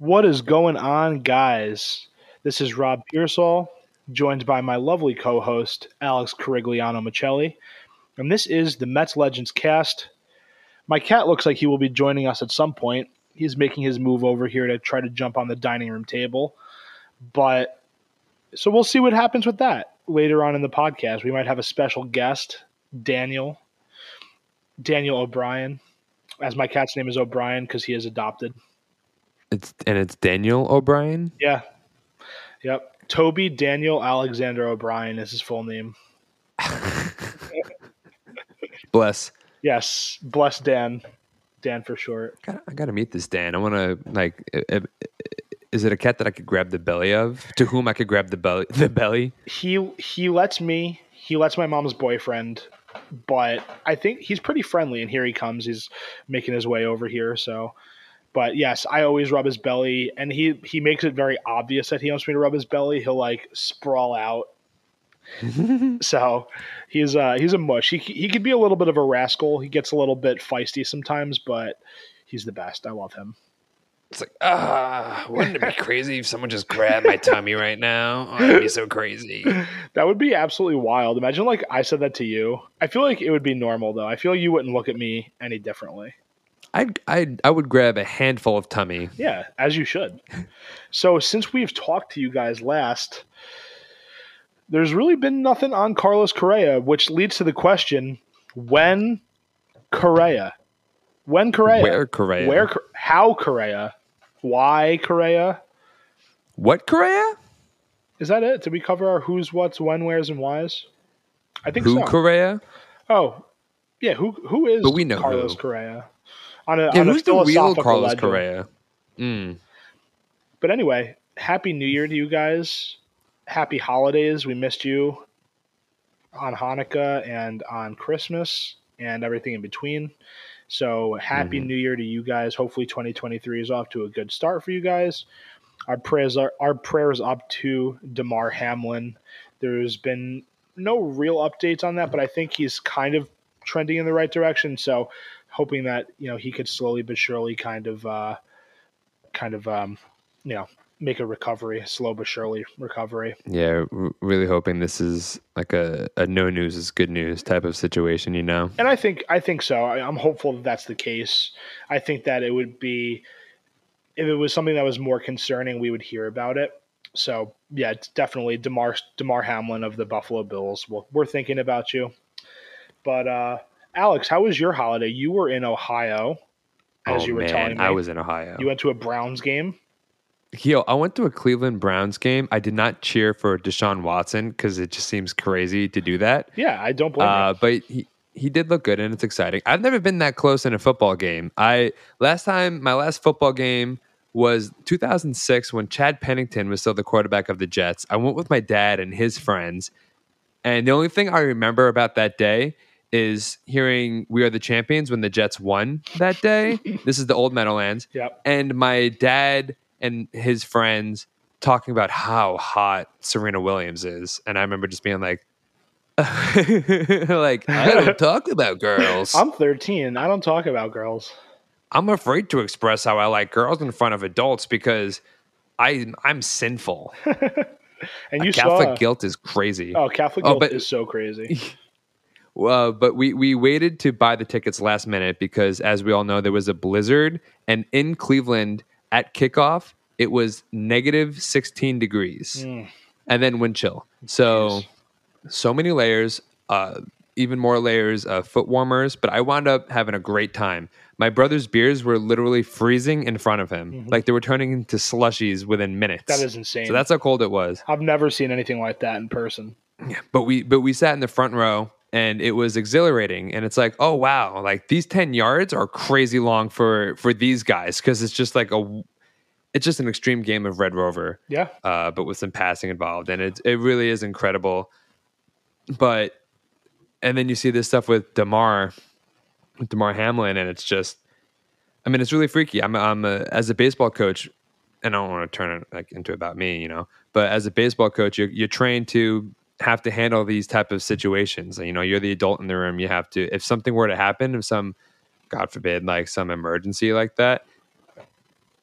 What is going on, guys? This is Rob Pearsall, joined by my lovely co host, Alex Carigliano Michelli. And this is the Mets Legends cast. My cat looks like he will be joining us at some point. He's making his move over here to try to jump on the dining room table. But so we'll see what happens with that later on in the podcast. We might have a special guest, Daniel. Daniel O'Brien, as my cat's name is O'Brien because he is adopted. It's and it's Daniel O'Brien. Yeah. Yep. Toby Daniel Alexander O'Brien is his full name. Bless. Yes. Bless Dan. Dan for short. I gotta, I gotta meet this Dan. I want to like. Is it a cat that I could grab the belly of? To whom I could grab the belly? The belly. He he lets me he lets my mom's boyfriend, but I think he's pretty friendly and here he comes. He's making his way over here, so but yes, I always rub his belly and he he makes it very obvious that he wants me to rub his belly. He'll like sprawl out so he's uh he's a mush. He he could be a little bit of a rascal. He gets a little bit feisty sometimes, but he's the best. I love him. It's like ah, wouldn't it be crazy if someone just grabbed my tummy right now? Oh, that'd be so crazy. That would be absolutely wild. Imagine like I said that to you. I feel like it would be normal though. I feel like you wouldn't look at me any differently. I I I would grab a handful of tummy. Yeah, as you should. So since we've talked to you guys last, there's really been nothing on Carlos Correa, which leads to the question: When Correa? When Correa? Where Correa? Where? How Correa? Why Correa? What Correa? Is that it? Did we cover our who's, what's, when, where's, and whys? I think Who so. Correa? oh, yeah. Who who is But we know Carlos who. Correa? On a, Yeah, on a who's the real Carlos legend. Correa? Mm. But anyway, happy New Year to you guys. Happy holidays. We missed you on Hanukkah and on Christmas and everything in between. So happy Mhm. New Year to you guys. Hopefully 2023 is off to a good start for you guys. Our prayers are our prayers up to Damar Hamlin. There's been no real updates on that, but I think he's kind of trending in the right direction. So hoping that, you know, he could slowly but surely kind of uh kind of um you know make a recovery, slow but surely recovery. Yeah, r- really hoping this is like a, a no news is good news type of situation, you know? And I think I think so. I, I'm hopeful that that's the case. I think that it would be if it was something that was more concerning, we would hear about it. So yeah, it's definitely Damar Damar Hamlin of the Buffalo Bills. Well, we're thinking about you. But uh, Alex, how was your holiday? You were in Ohio, as oh, you were man, telling me. I was in Ohio. You went to a Browns game. Yo, I went to a Cleveland Browns game. I did not cheer for Deshaun Watson because it just seems crazy to do that. Yeah, I don't blame Uh, but he he did look good and it's exciting. I've never been that close in a football game. I last time my last football game was 2006 when Chad Pennington was still the quarterback of the Jets. I went with my dad and his friends, and the only thing I remember about that day is hearing "We Are the Champions" when the Jets won that day. this is the old Meadowlands Yep. and my dad and his friends talking about how hot Serena Williams is, and I remember just being like, like I don't talk about girls. I'm, I'm 13. I don't talk about girls. I'm afraid to express how I like girls in front of adults because I I'm sinful. And you Catholic saw guilt is crazy. Oh, Catholic Oh, guilt but- is so crazy. Uh, but we we waited to buy the tickets last minute because, as we all know, there was a blizzard, and in Cleveland at kickoff it was negative 16 degrees, Mm. and then wind chill. So, so many layers, uh, even more layers of foot warmers. But I wound up having a great time. My brother's beers were literally freezing in front of him, like they were turning into slushies within minutes. That is insane. So that's how cold it was. I've never seen anything like that in person. Yeah, but we but we sat in the front row and it was exhilarating. And it's like oh wow like these 10 yards are crazy long for for these guys because it's just like a it's just an extreme game of red rover Yeah. uh, but with some passing involved. And it, it really is incredible. But and then you see this stuff with Damar Damar Hamlin and it's just i mean it's really freaky. I'm, I'm a, as a baseball coach and i don't want to turn it like into about me you know but as a baseball coach you're, you're trained to have to handle these type of situations you know you're the adult in the room you have to if something were to happen if some god forbid like some emergency like that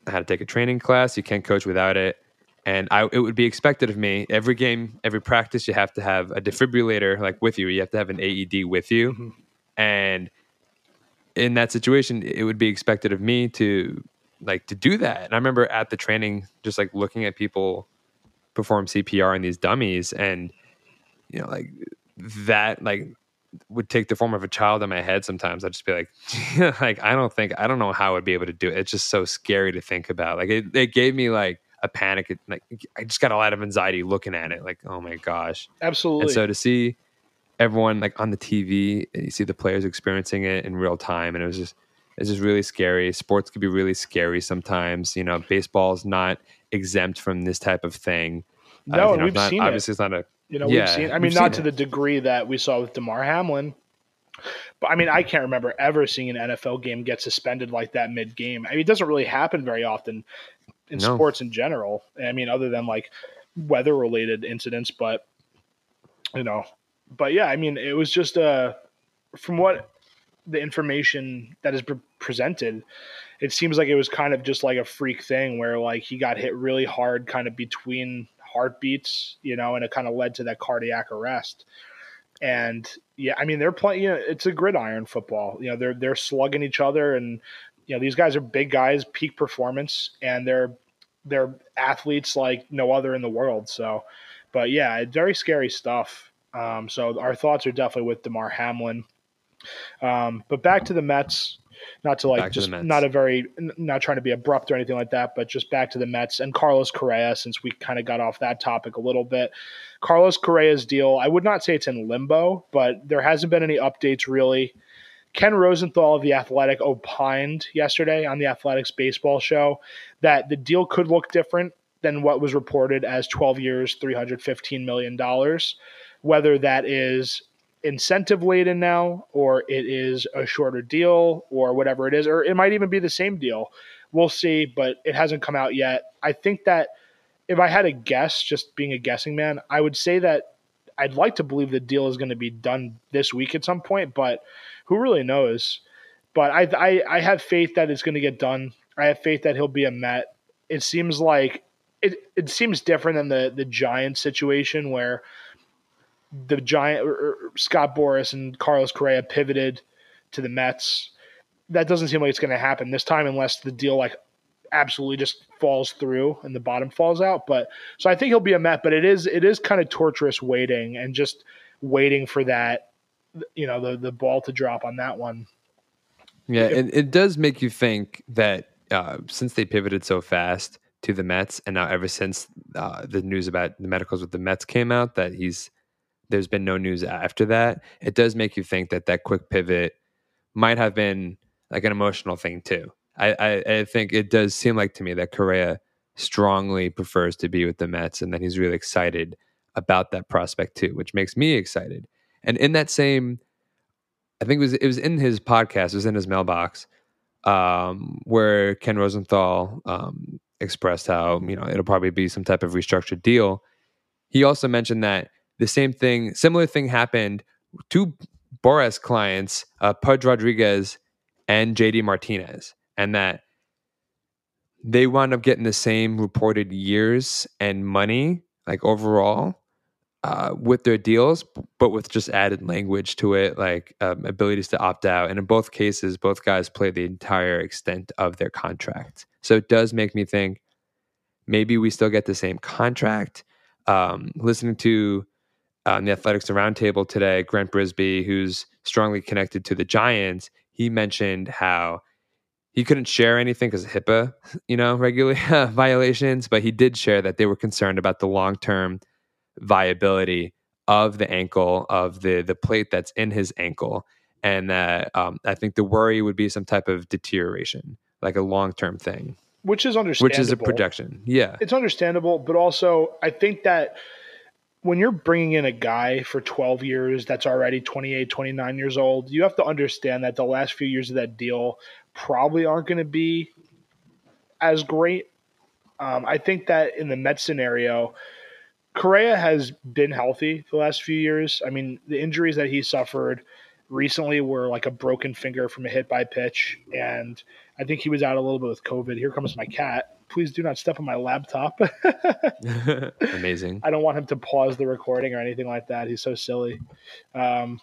I had to take a training class. You can't coach without it. And I, it would be expected of me every game, every practice, you have to have a defibrillator like with you. You have to have an AED with you. Mm-hmm. And in that situation, it would be expected of me to like to do that. And I remember at the training, just like looking at people perform CPR in these dummies, and you know, like that, like would take the form of a child in my head sometimes. I'd just be like like i don't think i don't know how i'd be able to do it. It's just so scary to think about. Like it, it gave me like a panic it, like i just got a lot of anxiety looking at it like oh my gosh. Absolutely and so to see everyone like on the tv and you see the players experiencing it in real time and it was just it's just really scary. Sports could be really scary sometimes you know baseball's not exempt from this type of thing. Uh, no uh, you know, we've not, seen obviously it. it's not a you know, yeah, we've seen. I mean, not to it. the degree that we saw with Damar Hamlin, but I mean, I can't remember ever seeing an NFL game get suspended like that mid game. I mean, it doesn't really happen very often in no. sports in general. I mean, other than like weather related incidents, but you know, but yeah, I mean, it was just uh, from what the information that is pre- presented, it seems like it was kind of just like a freak thing where like he got hit really hard, kind of between heartbeats, you know, and it kind of led to that cardiac arrest. And yeah, I mean, they're playing. You know, it's a gridiron football. You know, they're they're slugging each other, and you know, these guys are big guys, peak performance, and they're they're athletes like no other in the world. So, but yeah, very scary stuff. Um, so our thoughts are definitely with Damar Hamlin. Um, but back to the Mets not to like back just to not a very not trying to be abrupt or anything like that, but just back to the Mets and Carlos Correa since we kind of got off that topic a little bit. Carlos Correa's deal, I would not say it's in limbo, but there hasn't been any updates really. Ken Rosenthal of The Athletic opined yesterday on the Athletic's baseball show that the deal could look different than what was reported as 12 years, $315 million. Whether that is incentive laden now, or it is a shorter deal, or whatever it is, or it might even be the same deal. We'll see, but it hasn't come out yet. I think that if I had a guess, just being a guessing man, I would say that I'd like to believe the deal is going to be done this week at some point, but who really knows? But I, I, I have faith that it's going to get done. I have faith that he'll be a Met. It seems like it, it seems different than the the Giants situation where the giant Scott Boras and Carlos Correa pivoted to the Mets. That doesn't seem like it's going to happen this time unless the deal like absolutely just falls through and the bottom falls out. But so I think he'll be a Met, but it is it is kind of torturous waiting and just waiting for that you know the the ball to drop on that one. Yeah, and it does make you think that uh, since they pivoted so fast to the Mets, and now ever since uh, the news about the medicals with the Mets came out, that he's there's been no news after that, it does make you think that that quick pivot might have been like an emotional thing too. I, I, I think it does seem like to me that Correa strongly prefers to be with the Mets and that he's really excited about that prospect too, which makes me excited. And in that same, I think it was it was in his podcast, it was in his mailbox, um, where Ken Rosenthal um, expressed how you know it'll probably be some type of restructured deal. He also mentioned that the same thing, similar thing happened to Boras clients, uh, Pudge Rodriguez and JD Martinez, and that they wound up getting the same reported years and money, like overall, uh, with their deals, but with just added language to it, like um, abilities to opt out. And in both cases, both guys play the entire extent of their contract. So it does make me think maybe we still get the same contract. Um, listening to on the Athletic's Roundtable today, Grant Brisbee, who's strongly connected to the Giants, he mentioned how he couldn't share anything because of HIPAA, you know, regular violations, but he did share that they were concerned about the long term viability of the ankle of the the plate that's in his ankle, and that um, I think the worry would be some type of deterioration, like a long term thing, which is understandable. Which is a projection. Yeah, it's understandable, but also I think that when you're bringing in a guy for 12 years that's already 28, 29 years old, you have to understand that the last few years of that deal probably aren't going to be as great. Um, I think that in the Met scenario, Correa has been healthy the last few years. I mean, the injuries that he suffered recently were like a broken finger from a hit by pitch, and I think he was out a little bit with COVID. Here comes my cat. Please do not step on my laptop. Amazing. I don't want him to pause the recording or anything like that. He's so silly. Um,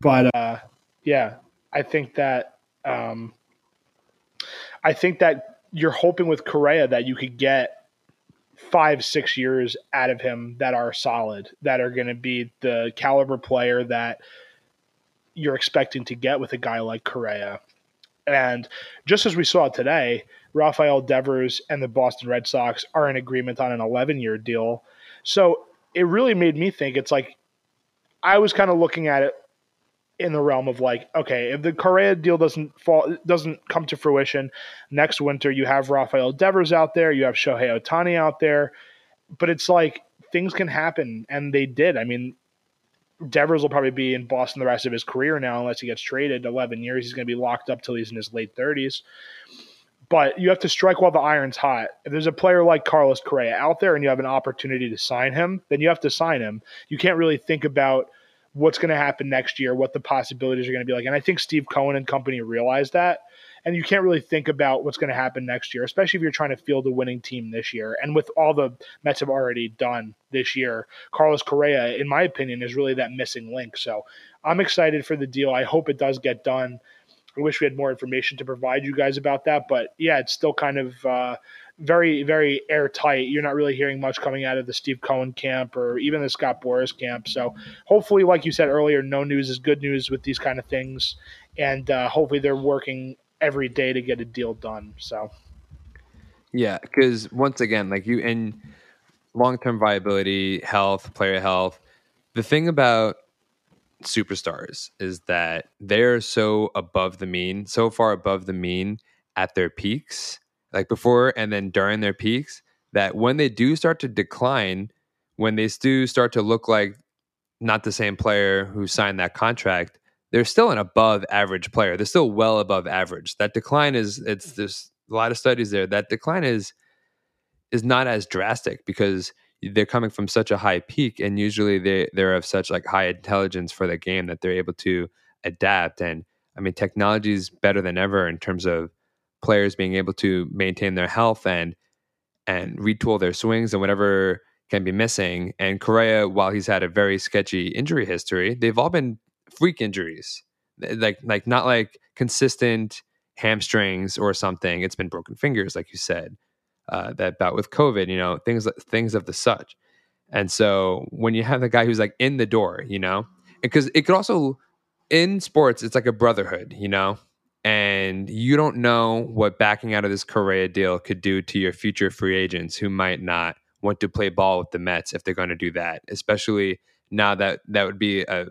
but uh, yeah, I think that um, I think that you're hoping with Correa that you could get five, six years out of him that are solid, that are going to be the caliber player that you're expecting to get with a guy like Correa. And just as we saw today, Rafael Devers and the Boston Red Sox are in agreement on an 11 year deal. So it really made me think it's like I was kind of looking at it in the realm of like, okay, if the Correa deal doesn't fall, doesn't come to fruition next winter, you have Rafael Devers out there, you have Shohei Ohtani out there, but it's like things can happen, and they did. I mean, Devers will probably be in Boston the rest of his career now, unless he gets traded. Eleven years, he's going to be locked up till he's in his late thirties. But you have to strike while the iron's hot. If there's a player like Carlos Correa out there, and you have an opportunity to sign him, then you have to sign him. You can't really think about what's going to happen next year, what the possibilities are going to be like. And I think Steve Cohen and company realize that. And you can't really think about what's going to happen next year, especially if you're trying to field a winning team this year. And with all the Mets have already done this year, Carlos Correa, in my opinion, is really that missing link. So I'm excited for the deal. I hope it does get done. I wish we had more information to provide you guys about that. But yeah, it's still kind of uh, very, very airtight. You're not really hearing much coming out of the Steve Cohen camp or even the Scott Boras camp. So hopefully, like you said earlier, no news is good news with these kind of things, and uh, hopefully they're working every day to get a deal done. So yeah, because once again, like you in long term viability, health, player health, the thing about superstars is that they're so above the mean, so far above the mean at their peaks like before and then during their peaks that when they do start to decline when they do start to look like not the same player who signed that contract they're still an above average player. They're still well above average. That decline is it's there's a lot of studies there that decline is is not as drastic because they're coming from such a high peak and usually they they're of such like high intelligence for the game that they're able to adapt and i mean technology is better than ever in terms of players being able to maintain their health and and retool their swings and whatever can be missing. And Correa, while he's had a very sketchy injury history, they've all been freak injuries. Like like not like consistent hamstrings or something. It's been broken fingers, like you said. Uh, that bout with COVID, you know, things things of the such. And so when you have the guy who's like in the door, you know, because it could also in sports, it's like a brotherhood, you know and you don't know what backing out of this Correa deal could do to your future free agents who might not want to play ball with the Mets if they're going to do that, especially now that that would be a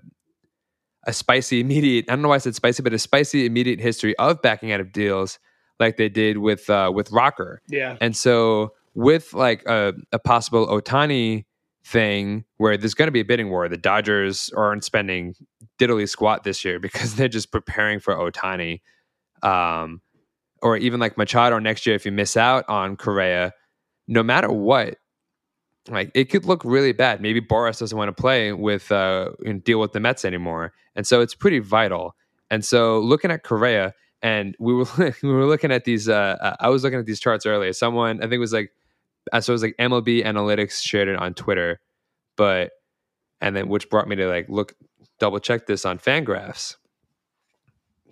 a spicy immediate. I don't know why I said spicy, but a spicy immediate history of backing out of deals like they did with uh, with Rocker. Yeah, and so with like a, a possible Ohtani thing where there's going to be a bidding war. The Dodgers aren't spending diddly squat this year because they're just preparing for Ohtani. um, or even like Machado next year, if you miss out on Correa, no matter what, like it could look really bad. Maybe Boras doesn't want to play with uh, and deal with the Mets anymore, and so it's pretty vital. And so looking at Correa, and we were we were looking at these. Uh, uh, I was looking at these charts earlier. Someone I think it was like, uh, so it was like MLB Analytics shared it on Twitter, but and then which brought me to like look double check this on Fangraphs.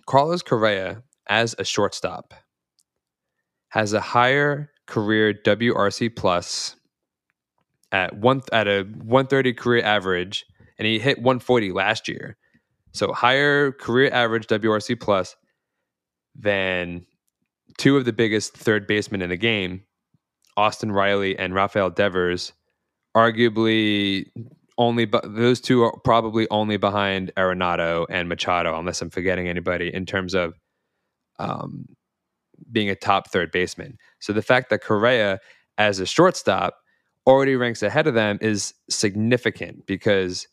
Carlos Correa as a shortstop has a higher career WRC plus at one at a 130 career average, and he hit 140 last year. So higher career average WRC plus than two of the biggest third basemen in the game, Austin Riley and Rafael Devers, arguably only but those two are probably only behind Arenado and Machado, unless I'm forgetting anybody in terms of um, being a top third baseman. So the fact that Correa, as a shortstop, already ranks ahead of them is significant because,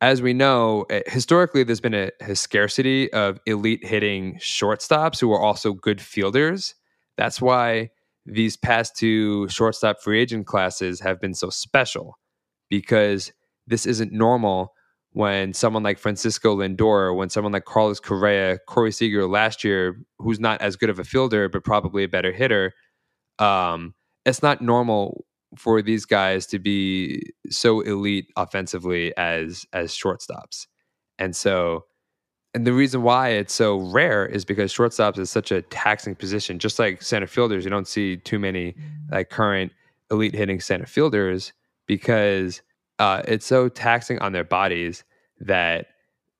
as we know, eh, historically there's been a, a scarcity of elite hitting shortstops who are also good fielders. That's why these past two shortstop free agent classes have been so special because this isn't normal when someone like Francisco Lindor, when someone like Carlos Correa, Corey Seager last year, who's not as good of a fielder but probably a better hitter, um, it's not normal for these guys to be so elite offensively as as shortstops. And so and the reason why it's so rare is because shortstops is such a taxing position. Just like center fielders, you don't see too many like current elite hitting center fielders because uh, it's so taxing on their bodies that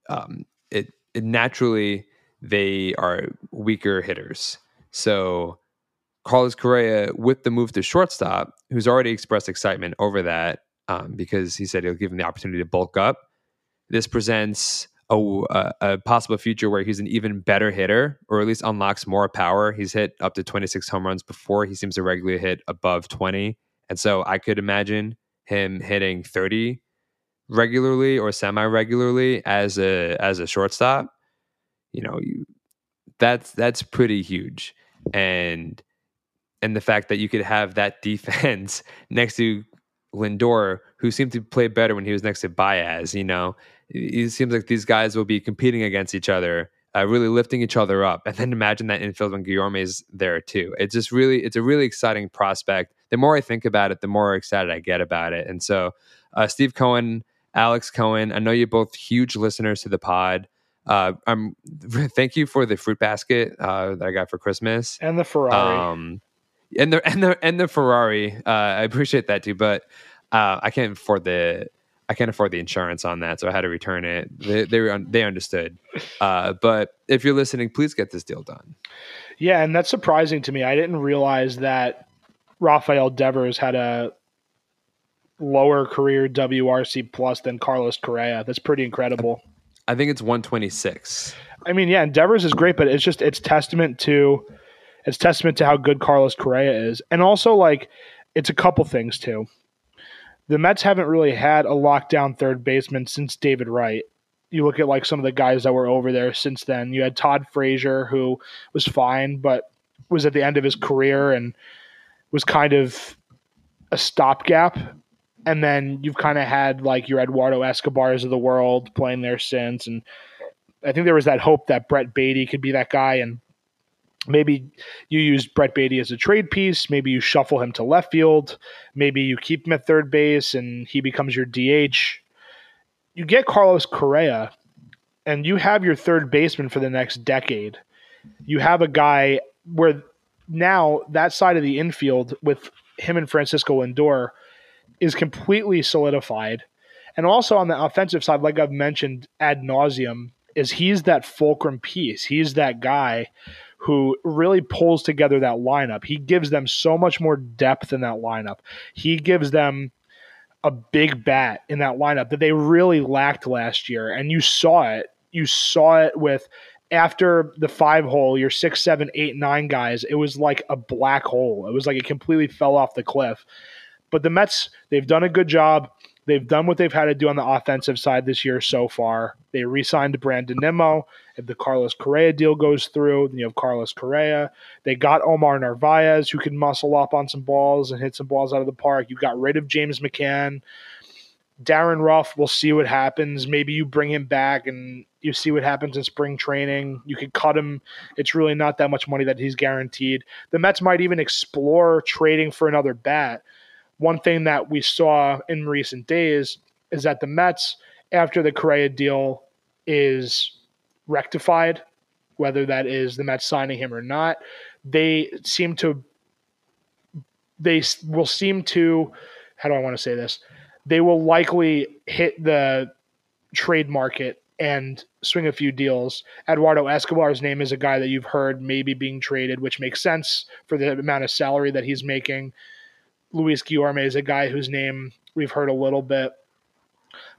um, it, it naturally they are weaker hitters. So Carlos Correa, with the move to shortstop, who's already expressed excitement over that um, because he said he'll give him the opportunity to bulk up. This presents a, a, possible future where he's an even better hitter, or at least unlocks more power. He's hit up to 26 home runs before. He seems to regularly hit above 20, and so I could imagine him hitting 30 regularly or semi-regularly as a as a shortstop. You know, you, that's that's pretty huge, and and the fact that you could have that defense next to Lindor, who seemed to play better when he was next to Baez, you know, it seems like these guys will be competing against each other, uh, really lifting each other up. And then imagine that infield when Guillorme is there too. It's just really, it's a really exciting prospect. The more I think about it, the more excited I get about it. And so, uh, Steve Cohen, Alex Cohen, I know you're both huge listeners to the pod. Uh, I'm thank you for the fruit basket uh, that I got for Christmas and the Ferrari. Um, and the and the and the Ferrari. Uh, I appreciate that too, but uh, I can't afford the I can't afford the insurance on that, so I had to return it. They they, they understood. Uh, but if you're listening, please get this deal done. Yeah, and that's surprising to me. I didn't realize that Rafael Devers had a lower career WRC plus than Carlos Correa. That's pretty incredible. I think it's 126. I mean, yeah, and Devers is great, but it's just it's testament to it's testament to how good Carlos Correa is, and also like it's a couple things too the Mets haven't really had a lockdown third baseman since David Wright. You look at like some of the guys that were over there since then. You had Todd Frazier, who was fine, but was at the end of his career and was kind of a stopgap. And then you've kind of had like your Eduardo Escobars of the world playing there since. And I think there was that hope that Brett Baty could be that guy. And maybe you use Brett Baty as a trade piece. Maybe you shuffle him to left field. Maybe you keep him at third base and he becomes your DH. You get Carlos Correa, and you have your third baseman for the next decade. You have a guy where now that side of the infield with him and Francisco Lindor is completely solidified. And also on the offensive side, like I've mentioned ad nauseum, is he's that fulcrum piece. He's that guy who really pulls together that lineup. He gives them so much more depth in that lineup. He gives them a big bat in that lineup that they really lacked last year. And you saw it. You saw it with after the five hole, your six, seven, eight, nine guys, it was like a black hole. It was like it completely fell off the cliff. But the Mets, they've done a good job. They've done what they've had to do on the offensive side this year so far. They re signed Brandon Nimmo. If the Carlos Correa deal goes through, then you have Carlos Correa. They got Omar Narvaez, who can muscle up on some balls and hit some balls out of the park. You got rid of James McCann. Darin Ruf, we'll see what happens. Maybe you bring him back and you see what happens in spring training. You could cut him. It's really not that much money that he's guaranteed. The Mets might even explore trading for another bat one thing that we saw in recent days is that the Mets, after the Correa deal is rectified, whether that is the Mets signing him or not, they seem to they will seem to how do I want to say this? They will likely hit the trade market and swing a few deals. Eduardo Escobar's name is a guy that you've heard maybe being traded, which makes sense for the amount of salary that he's making. Luis Guillorme is a guy whose name we've heard a little bit.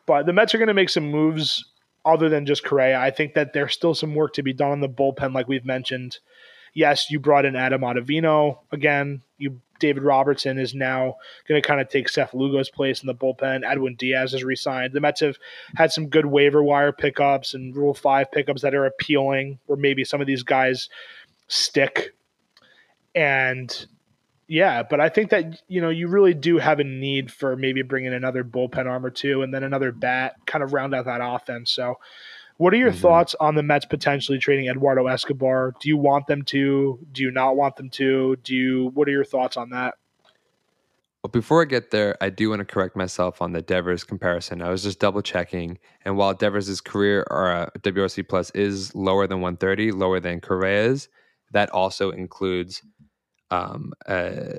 But the Mets are going to make some moves other than just Correa. I think that there's still some work to be done on the bullpen, like we've mentioned. Yes, you brought in Adam Ottavino again. You David Robertson is now going to kind of take Seth Lugo's place in the bullpen. Edwin Diaz is resigned. The Mets have had some good waiver wire pickups and Rule Five pickups that are appealing, where maybe some of these guys stick. And Yeah, but I think that you know you really do have a need for maybe bringing another bullpen arm or two, and then another bat, kind of round out that offense. So, what are your mm-hmm. thoughts on the Mets potentially trading Eduardo Escobar? Do you want them to? Do you not want them to? Do you? What are your thoughts on that? Well, before I get there, I do want to correct myself on the Devers comparison. I was just double checking, and while Devers' career or uh, WRC plus is lower than 130, lower than Correa's, that also includes um, a,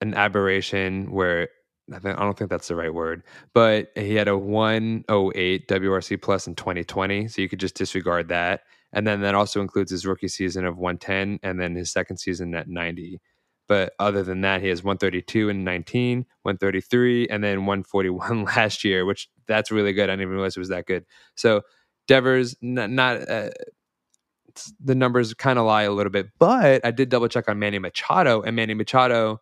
an aberration where I, think, I don't think that's the right word, but he had a 108 WRC plus in 2020, so you could just disregard that. And then that also includes his rookie season of 110 and then his second season at 90. But other than that, he has 132 and 19, 133, and then 141 last year, which that's really good. I didn't even realize it was that good. So Devers, not, not uh, the numbers kind of lie a little bit, but I did double check on Manny Machado, and Manny Machado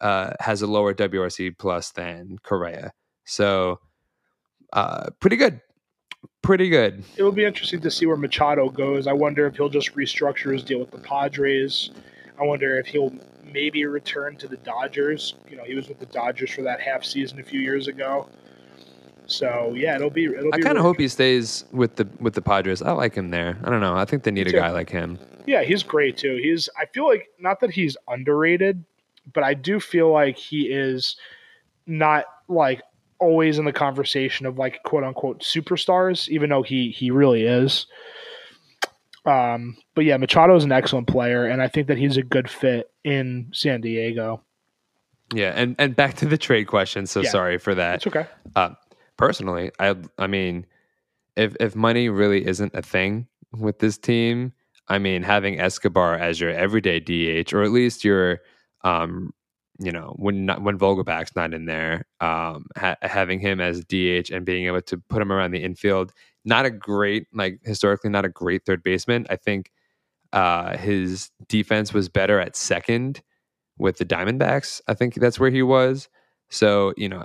uh, has a lower WRC plus than Correa. So uh, pretty good. Pretty good. It will be interesting to see where Machado goes. I wonder if he'll just restructure his deal with the Padres. I wonder if he'll maybe return to the Dodgers. You know, he was with the Dodgers for that half season a few years ago. So yeah, it'll be. It'll I kind of hope he stays with the with the Padres. I like him there. I don't know. I think they need a guy like him. Yeah, he's great too. He's. I feel like not that he's underrated, but I do feel like he is not like always in the conversation of like quote unquote superstars, even though he he really is. Um, but yeah, Machado is an excellent player, and I think that he's a good fit in San Diego. Yeah, and and back to the trade question. So yeah. sorry for that. It's okay. Uh, personally, I I mean, if if money really isn't a thing with this team, I mean, having Escobar as your everyday DH, or at least your, um, you know, when not, when Vogelbach's not in there, um, ha- having him as DH and being able to put him around the infield, not a great like historically not a great third baseman. I think uh, his defense was better at second with the Diamondbacks. I think that's where he was. So you know,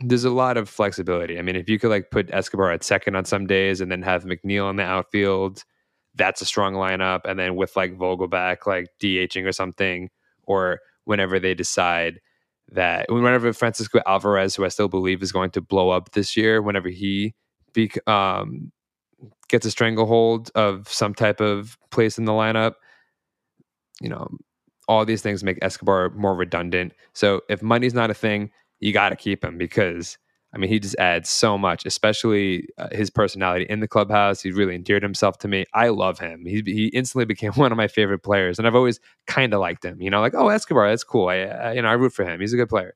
there's a lot of flexibility. I mean, if you could like put Escobar at second on some days and then have McNeil in the outfield, that's a strong lineup. And then with like Vogelbach like DHing or something, or whenever they decide that whenever Francisco Alvarez, who I still believe is going to blow up this year, whenever he be, um, gets a stranglehold of some type of place in the lineup, you know, all these things make Escobar more redundant. So if money's not a thing, you got to keep him because I mean, he just adds so much, especially uh, his personality in the clubhouse. He really endeared himself to me. I love him. He, he instantly became one of my favorite players, and I've always kind of liked him. You know, like oh Escobar, that's cool. I, I, you know I root for him. He's a good player,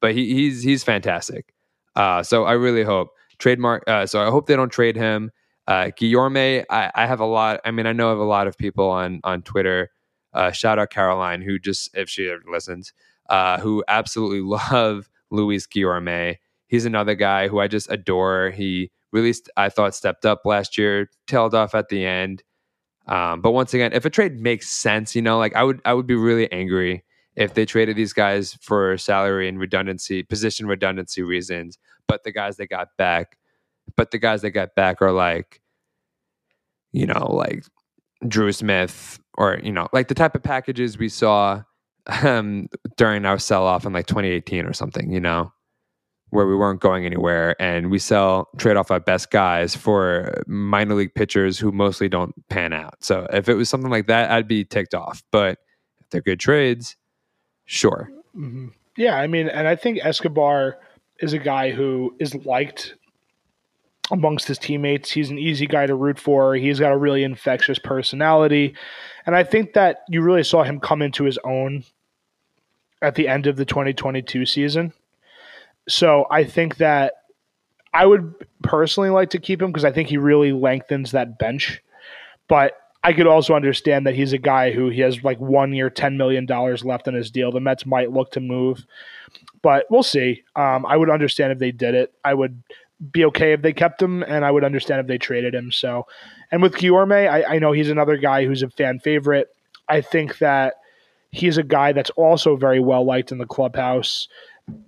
but he, he's he's fantastic. Uh, so I really hope trademark. Uh, so I hope they don't trade him. Uh, Guillorme, I, I have a lot. I mean, I know I have a lot of people on on Twitter. Uh, shout out Caroline, who just if she ever listens, uh, who absolutely love Luis Guillorme. He's another guy who I just adore. He really, I thought, stepped up last year, tailed off at the end. Um, but once again, if a trade makes sense, you know, like I would, I would be really angry if they traded these guys for salary and redundancy, position redundancy reasons. But the guys they got back, but the guys they got back are like, you know, like Drew Smith or you know, like the type of packages we saw um, during our sell off in like 2018 or something, you know, where we weren't going anywhere and we sell trade off our best guys for minor league pitchers who mostly don't pan out. So if it was something like that, I'd be ticked off. But if they're good trades, sure. Mm-hmm. Yeah, I mean, and I think Escobar is a guy who is liked amongst his teammates. He's an easy guy to root for. He's got a really infectious personality. And I think that you really saw him come into his own at the end of the 2022 season. So I think that I would personally like to keep him because I think he really lengthens that bench. But I could also understand that he's a guy who he has like one year, $10 million left on his deal. The Mets might look to move, but we'll see. Um, I would understand if they did it. I would be okay if they kept him, and I would understand if they traded him. So, and with Guillorme, I, I know he's another guy who's a fan favorite. I think that he's a guy that's also very well liked in the clubhouse.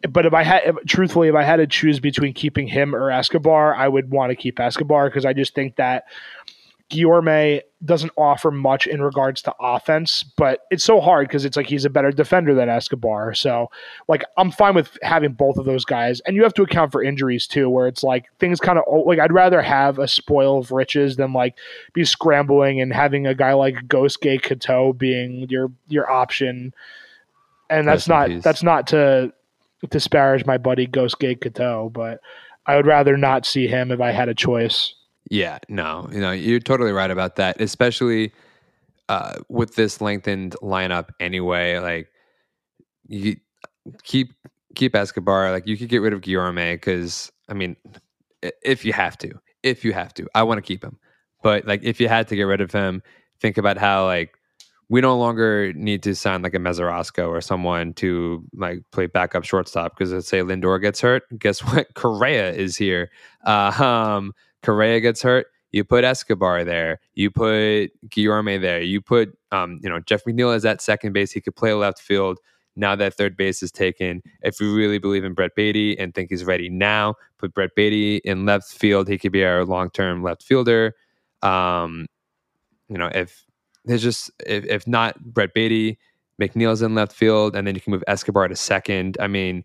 But if I had, if, truthfully, if I had to choose between keeping him or Escobar, I would want to keep Escobar because I just think that Guillorme doesn't offer much in regards to offense, but it's so hard because it's like he's a better defender than Escobar. So, like, I'm fine with having both of those guys. And you have to account for injuries too, where it's like things kind of oh, like I'd rather have a spoil of riches than like be scrambling and having a guy like Gosuke Katoh being your your option. And that's not that's not to disparage my buddy Gosuke Katoh, but I would rather not see him if I had a choice. Yeah, no, you know, you're totally right about that, especially uh, with this lengthened lineup anyway. Like, you keep keep Escobar. Like, you could get rid of Guillorme because, I mean, if you have to, if you have to, I want to keep him. But like, if you had to get rid of him, think about how like we no longer need to sign like a Mesorasko or someone to like play backup shortstop because let's say Lindor gets hurt. Guess what? Correa is here. Uh, um, Correa gets hurt, you put Escobar there, you put Guillorme there, you put um, you know Jeff McNeil is at second base. He could play left field. Now that third base is taken, if we really believe in Brett Baty and think he's ready now, put Brett Baty in left field. He could be our long term left fielder. Um, you know, if there's just if, if not Brett Baty, McNeil's in left field, and then you can move Escobar to second. I mean,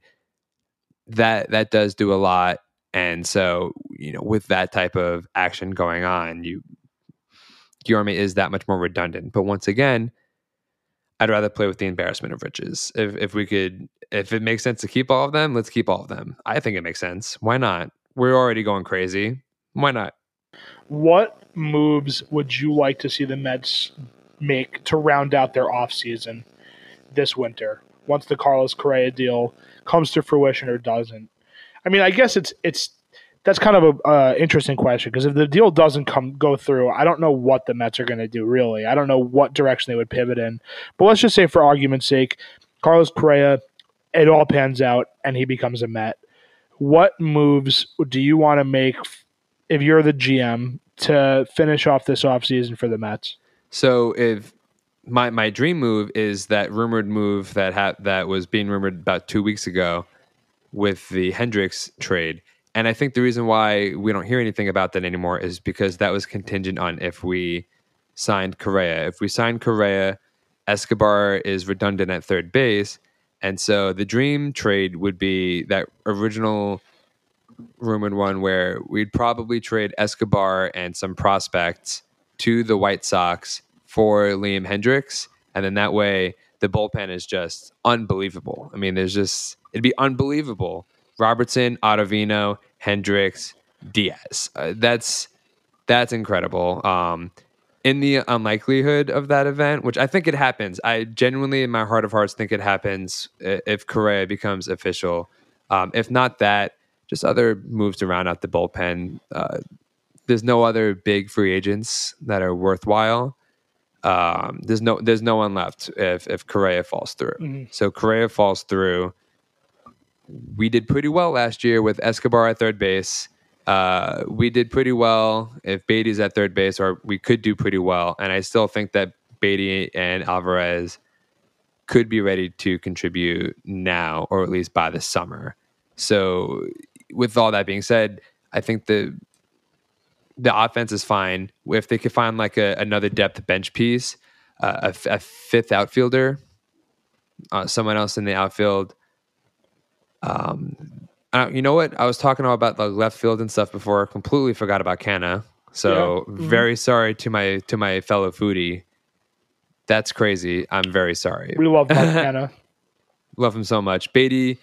that that does do a lot. And so, you know, with that type of action going on, you Guillorme is that much more redundant. But once again, I'd rather play with the embarrassment of riches. If if we could if it makes sense to keep all of them, let's keep all of them. I think it makes sense. Why not? We're already going crazy. Why not? What moves would you like to see the Mets make to round out their offseason this winter once the Carlos Correa deal comes to fruition or doesn't? I mean, I guess it's it's that's kind of a uh, interesting question because if the deal doesn't come go through, I don't know what the Mets are going to do. Really, I don't know what direction they would pivot in. But let's just say, for argument's sake, Carlos Correa, it all pans out and he becomes a Met. What moves do you want to make if you're the GM to finish off this offseason for the Mets? So if my my dream move is that rumored move that ha- that was being rumored about two weeks ago with the Hendriks trade. And I think the reason why we don't hear anything about that anymore is because that was contingent on if we signed Correa. If we signed Correa, Escobar is redundant at third base. And so the dream trade would be that original rumored one where we'd probably trade Escobar and some prospects to the White Sox for Liam Hendriks. And then that way the bullpen is just unbelievable. I mean, there's just it'd be unbelievable. Robertson, Ottavino, Hendriks, Diaz. Uh, that's that's incredible. Um, in the unlikelihood of that event, which I think it happens, I genuinely, in my heart of hearts, think it happens if Correa becomes official. Um, if not that, just other moves around out the bullpen. Uh, there's no other big free agents that are worthwhile. Um, there's no there's no one left if if Correa falls through. Mm-hmm. So Correa falls through we did pretty well last year with Escobar at third base. Uh, we did pretty well if Baty's at third base, or we could do pretty well. And I still think that Beatty and Alvarez could be ready to contribute now, or at least by the summer. So, with all that being said, I think the the offense is fine. If they could find like a, another depth bench piece, uh, a, a, fifth outfielder, uh, someone else in the outfield um, uh, you know what? I was talking about the left field and stuff before. Completely forgot about Canha. So yeah. mm-hmm. very sorry to my to my fellow foodie. That's crazy. I'm very sorry. We love Canha. love him so much. Baty.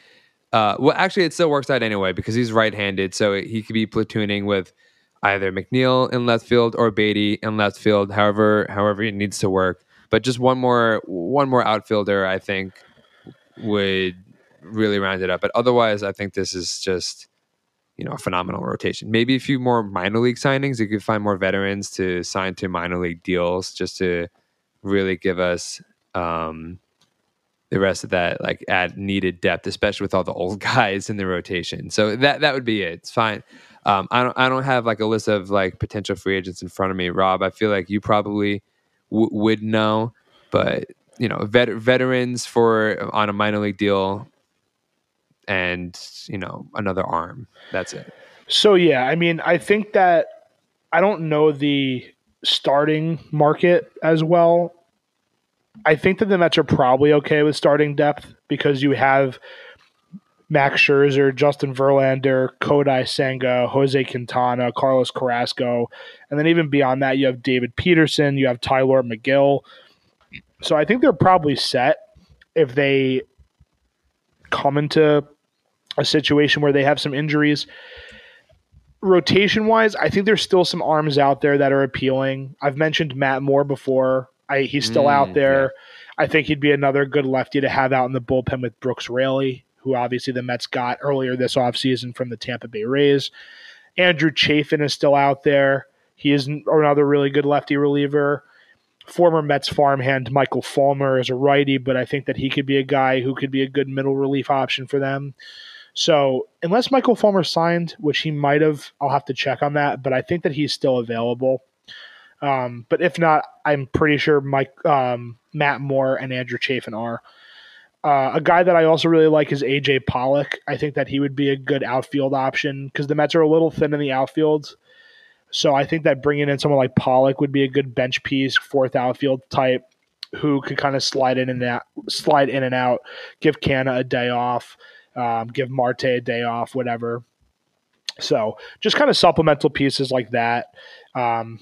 Uh, well, actually, it still works out anyway because he's right-handed, so he could be platooning with either McNeil in left field or Baty in left field. However, however it needs to work. But just one more one more outfielder, I think, would really round it up. But otherwise, I think this is just you know a phenomenal rotation. Maybe a few more minor league signings. You could find more veterans to sign to minor league deals just to really give us um, the rest of that like add needed depth, especially with all the old guys in the rotation. So that that would be it. It's fine. Um, I don't I don't have like a list of like potential free agents in front of me, Rob. I feel like you probably w- would know, but you know, vet- veterans for on a minor league deal and you know another arm. That's it. So yeah, I mean, I think that I don't know the starting market as well. I think that the Mets are probably okay with starting depth because you have Max Scherzer, Justin Verlander, Kodai Senga, Jose Quintana, Carlos Carrasco, and then even beyond that, you have David Peterson, you have Tylor Megill. So I think they're probably set if they come into a situation where they have some injuries. Rotation wise, I think there's still some arms out there that are appealing. I've mentioned Matt Moore before. I, he's still mm, out there. Yeah. I think he'd be another good lefty to have out in the bullpen with Brooks Raley, who obviously the Mets got earlier this offseason from the Tampa Bay Rays. Andrew Chafin is still out there. He is another really good lefty reliever former Mets farmhand Michael Fulmer is a righty, but I think that he could be a guy who could be a good middle relief option for them. So unless Michael Fulmer signed, which he might have, I'll have to check on that. But I think that he's still available. Um, but if not, I'm pretty sure Mike, um, Matt Moore and Andrew Chafin are. Uh, a guy that I also really like is AJ Pollock. I think that he would be a good outfield option because the Mets are a little thin in the outfield. So I think that bringing in someone like Pollock would be a good bench piece, fourth outfield type, who could kind of slide in and out, slide in and out, give Canha a day off, um, give Marte a day off, whatever. So just kind of supplemental pieces like that. Um,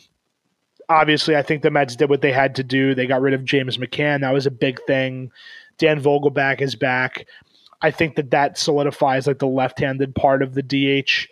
obviously, I think the Mets did what they had to do. They got rid of James McCann. That was a big thing. Dan Vogelbach is back. I think that that solidifies like the left-handed part of the DH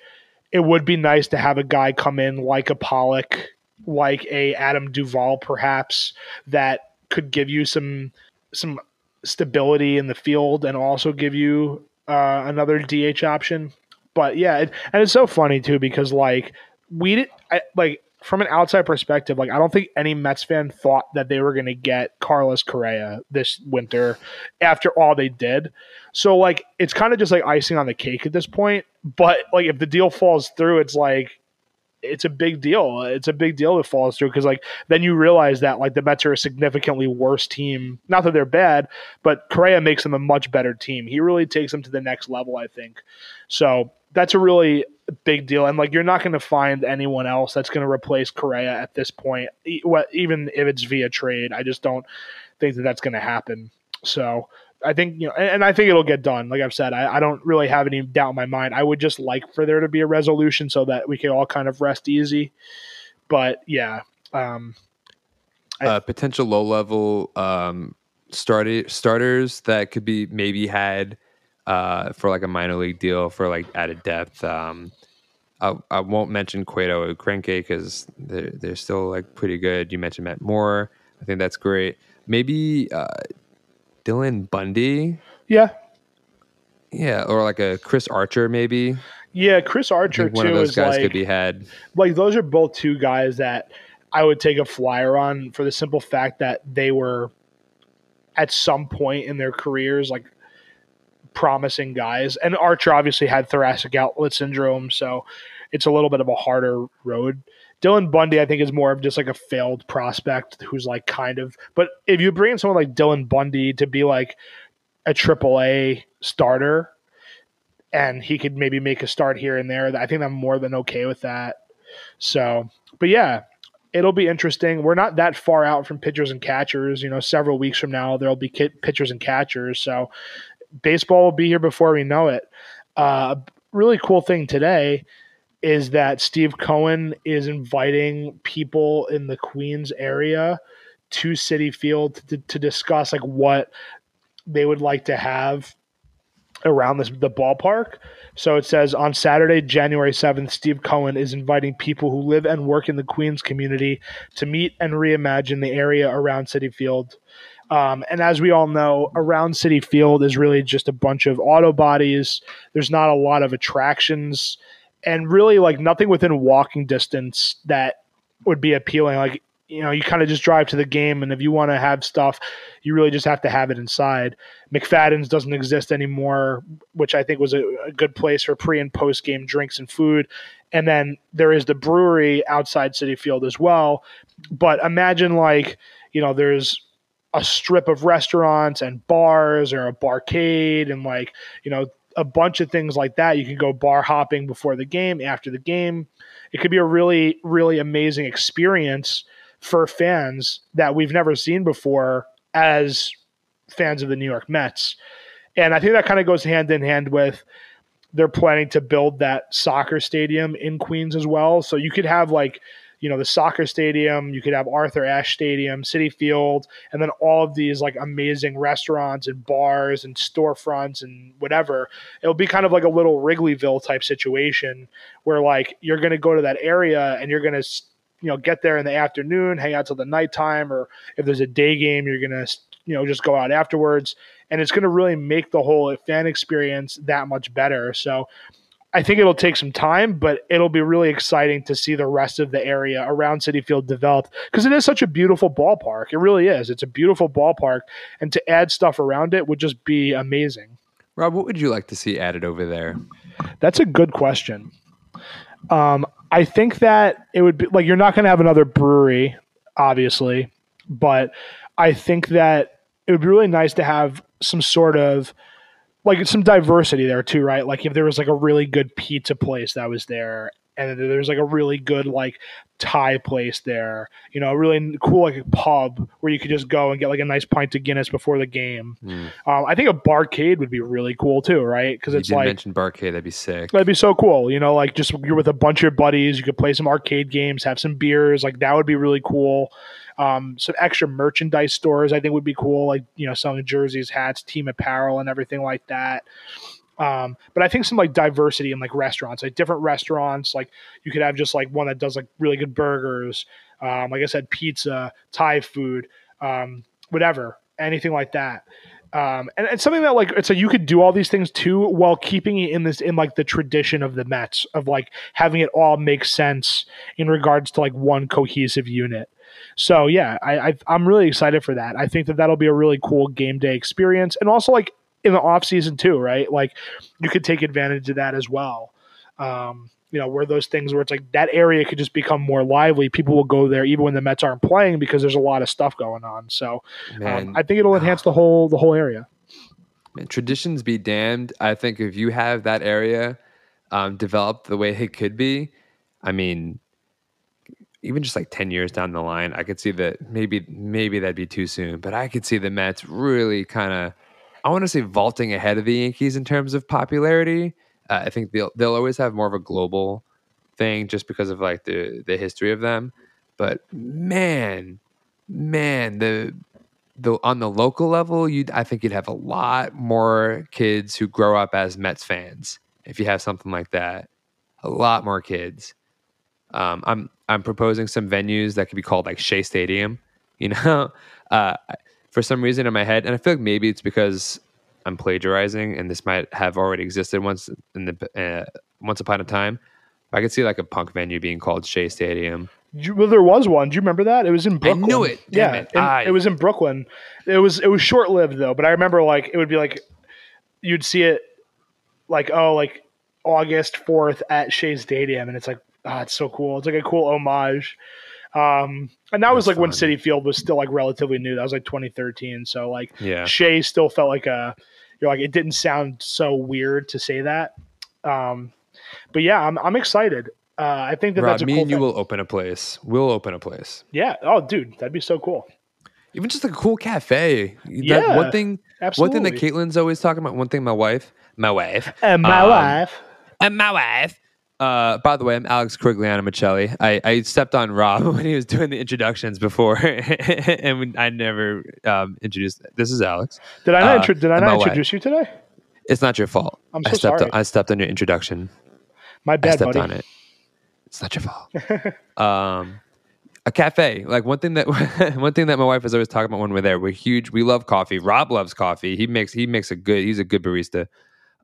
it would be nice to have a guy come in like a Pollock, like a Adam Duvall, perhaps that could give you some some stability in the field and also give you uh, another DH option. But yeah, it, and it's so funny too because like we I, like from an outside perspective, like I don't think any Mets fan thought that they were going to get Carlos Correa this winter after all they did. So like it's kind of just like icing on the cake at this point. But like if the deal falls through, it's like it's a big deal. It's a big deal if it falls through because like then you realize that like the Mets are a significantly worse team. Not that they're bad, but Correa makes them a much better team. He really takes them to the next level, I think. So that's a really big deal. And like you're not going to find anyone else that's going to replace Correa at this point, even if it's via trade. I just don't think that that's going to happen. So I think you know, and, and, I think it'll get done. Like I've said, I, I, don't really have any doubt in my mind. I would just like for there to be a resolution so that we can all kind of rest easy. But yeah, um, I, uh, potential low level um, started starters that could be maybe had uh, for like a minor league deal for like added depth. Um, I, I won't mention Cueto or Greinke because they're they're still like pretty good. You mentioned Matt Moore. I think that's great. Maybe uh, Dylan Bundy. Yeah. Yeah, or like a Chris Archer, maybe. Yeah, Chris Archer one too. One of those guys like, could be had. Like those are both two guys that I would take a flyer on for the simple fact that they were at some point in their careers like promising guys. And Archer obviously had thoracic outlet syndrome, so it's a little bit of a harder road. Dylan Bundy, I think, is more of just like a failed prospect who's like kind of. But if you bring in someone like Dylan Bundy to be like a triple A starter, and he could maybe make a start here and there, I think I'm more than okay with that. So, but yeah, it'll be interesting. We're not that far out from pitchers and catchers. You know, several weeks from now there'll be pitchers and catchers. So, baseball will be here before we know it. Uh, really cool thing today is that Steve Cohen is inviting people in the Queens area to Citi Field to, to discuss like what they would like to have around this the ballpark. So it says on Saturday, January 7th, Steve Cohen is inviting people who live and work in the Queens community to meet and reimagine the area around Citi Field. Um, and as we all know, around Citi Field is really just a bunch of auto bodies. There's not a lot of attractions and really like nothing within walking distance that would be appealing. Like you know, you kind of just drive to the game, and if you want to have stuff, you really just have to have it inside. McFadden's doesn't exist anymore, which I think was a, a good place for pre and post game drinks and food. And then there is the brewery outside Citi Field as well. But imagine like you know, there's a strip of restaurants and bars or a barcade and like you know a bunch of things like that. You can go bar hopping before the game, after the game. It could be a really, really amazing experience for fans that we've never seen before as fans of the New York Mets. And I think that kind of goes hand in hand with they're planning to build that soccer stadium in Queens as well. So you could have like, you know, the soccer stadium, you could have Arthur Ashe Stadium, Citi Field, and then all of these like amazing restaurants and bars and storefronts and whatever. It'll be kind of like a little Wrigleyville type situation where like you're going to go to that area and you're going to you know get there in the afternoon, hang out till the nighttime, or if there's a day game, you're to you know just go out afterwards and it's going to really make the whole fan experience that much better so i think it'll take some time but it'll be really exciting to see the rest of the area around citi field developed because it is such a beautiful ballpark. It really is. It's a beautiful ballpark and to add stuff around it would just be amazing. Rob what would you like to see added over there? That's a good question. Um, i think that it would be like you're not going to have another brewery obviously but i think that it would be really nice to have some sort of like some diversity there too, right? Like if there was like a really good pizza place that was there and there's like a really good like Thai place there, you know, a really cool like pub where you could just go and get like a nice pint of Guinness before the game. Mm. Um, I think a barcade would be really cool too, right? Because it's like mention barcade, that'd be sick. That'd be so cool, you know, like just you're with a bunch of buddies, you could play some arcade games, have some beers, like that would be really cool. Um, some extra merchandise stores I think would be cool, like you know selling jerseys, hats, team apparel, and everything like that. Um, but I think some like diversity in like restaurants, like different restaurants, like you could have just like one that does like really good burgers, um, like I said, pizza, Thai food, um, whatever, anything like that. Um, and it's something that like like you could do all these things too while keeping it in this in like the tradition of the Mets of like having it all make sense in regards to like one cohesive unit. So yeah, I, I am really excited for that. I think that that'll be a really cool game day experience, and also like in the off season too, right? Like you could take advantage of that as well. Um, you know, where those things where it's like that area could just become more lively. People will go there even when the Mets aren't playing because there's a lot of stuff going on. So um, I think it'll enhance the whole the whole area. Man, traditions be damned. I think if you have that area um, developed the way it could be, I mean, even just like 10 years down the line, I could see that maybe maybe that'd be too soon, but I could see the Mets really kind of I want to say vaulting ahead of the Yankees in terms of popularity. Uh, I think they'll they'll always have more of a global thing just because of like the the history of them. But man, man, the the on the local level, you I think you'd have a lot more kids who grow up as Mets fans if you have something like that. A lot more kids. Um, I'm I'm proposing some venues that could be called like Shea Stadium. You know, uh, for some reason in my head, and I feel like maybe it's because I'm plagiarizing, and this might have already existed once in the uh, once upon a time. I could see like a punk venue being called Shea Stadium. You, well, there was one. Do you remember that? It was in Brooklyn. I knew it. Damn yeah, it. I... it was in Brooklyn. It was it was short lived though, but I remember like it would be like you'd see it like oh like August fourth at Shea Stadium, and it's like ah, it's so cool. It's like a cool homage. Um, and that That's was like fun. when Citi Field was still like relatively new. That was like 2013. So like yeah. Shea still felt like a you're like it didn't sound so weird to say that. Um, but yeah, I'm I'm excited. Uh, I think that Rob, that's a me cool and you thing. will open a place. We'll open a place. Yeah. Oh, dude, that'd be so cool. Even just like a cool cafe. Yeah. That one thing. Absolutely. One thing that Caitlin's always talking about. One thing my wife, my wife, and my um, wife, and my wife uh, by the way, I'm Alex Corigliano Michelli. I, I stepped on Rob when he was doing the introductions before, and I never um, introduced. This is Alex. Did I not, uh, intro- did I not introduce you today? It's not your fault. I'm so I stepped sorry. On, I stepped on your introduction. My bad, I stepped buddy. on it. It's not your fault. um, a cafe. Like one thing that one thing that my wife was always talking about when we're there. We're huge. We love coffee. Rob loves coffee. He makes he makes a good. He's a good barista,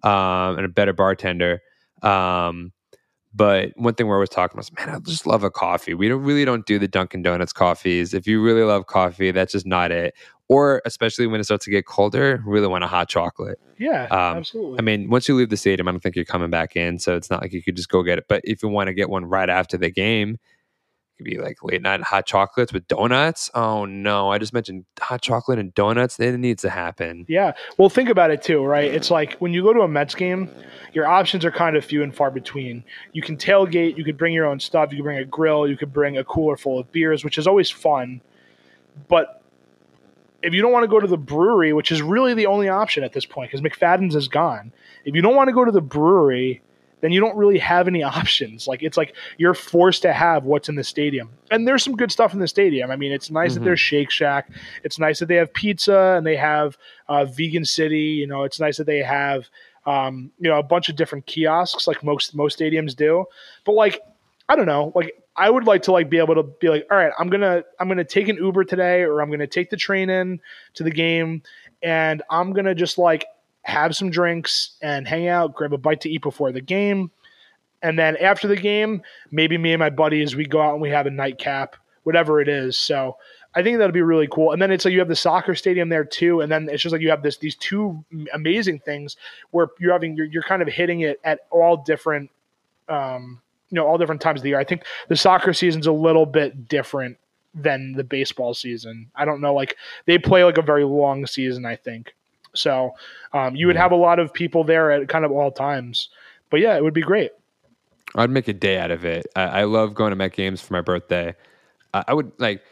um, and a better bartender. Um, but one thing we're always talking about is, man, I just love a coffee. We don't really don't do the Dunkin' Donuts coffees. If you really love coffee, that's just not it. Or especially when it starts to get colder, really want a hot chocolate. Yeah, um, absolutely. I mean, once you leave the stadium, I don't think you're coming back in, so it's not like you could just go get it. But if you want to get one right after the game, could be like late night hot chocolates with donuts. Oh no, I just mentioned hot chocolate and donuts. It needs to happen. Yeah. Well, think about it too, right? It's like when you go to a Mets game, your options are kind of few and far between. You can tailgate, you could bring your own stuff, you could bring a grill, you could bring a cooler full of beers, which is always fun. But if you don't want to go to the brewery, which is really the only option at this point because McFadden's is gone, if you don't want to go to the brewery, then you don't really have any options. Like it's like you're forced to have what's in the stadium. And there's some good stuff in the stadium. I mean, it's nice mm-hmm. that there's Shake Shack. It's nice that they have pizza and they have uh, Vegan City. You know, it's nice that they have um, you know a bunch of different kiosks like most most stadiums do. But like I don't know, like I would like to like be able to be like, all right, I'm gonna I'm gonna take an Uber today, or I'm gonna take the train in to the game, and I'm gonna just like have some drinks and hang out, grab a bite to eat before the game. And then after the game, maybe me and my buddies, we go out and we have a nightcap, whatever it is. So I think that'll be really cool. And then it's like you have the soccer stadium there too. And then it's just like you have this these two amazing things where you're having you're, you're kind of hitting it at all different um, you know all different times of the year. I think the soccer season's a little bit different than the baseball season. I don't know, like they play like a very long season, I think. So um, you would have a lot of people there at kind of all times. But yeah, it would be great. I'd make a day out of it. I, I love going to Met games for my birthday. I, I would like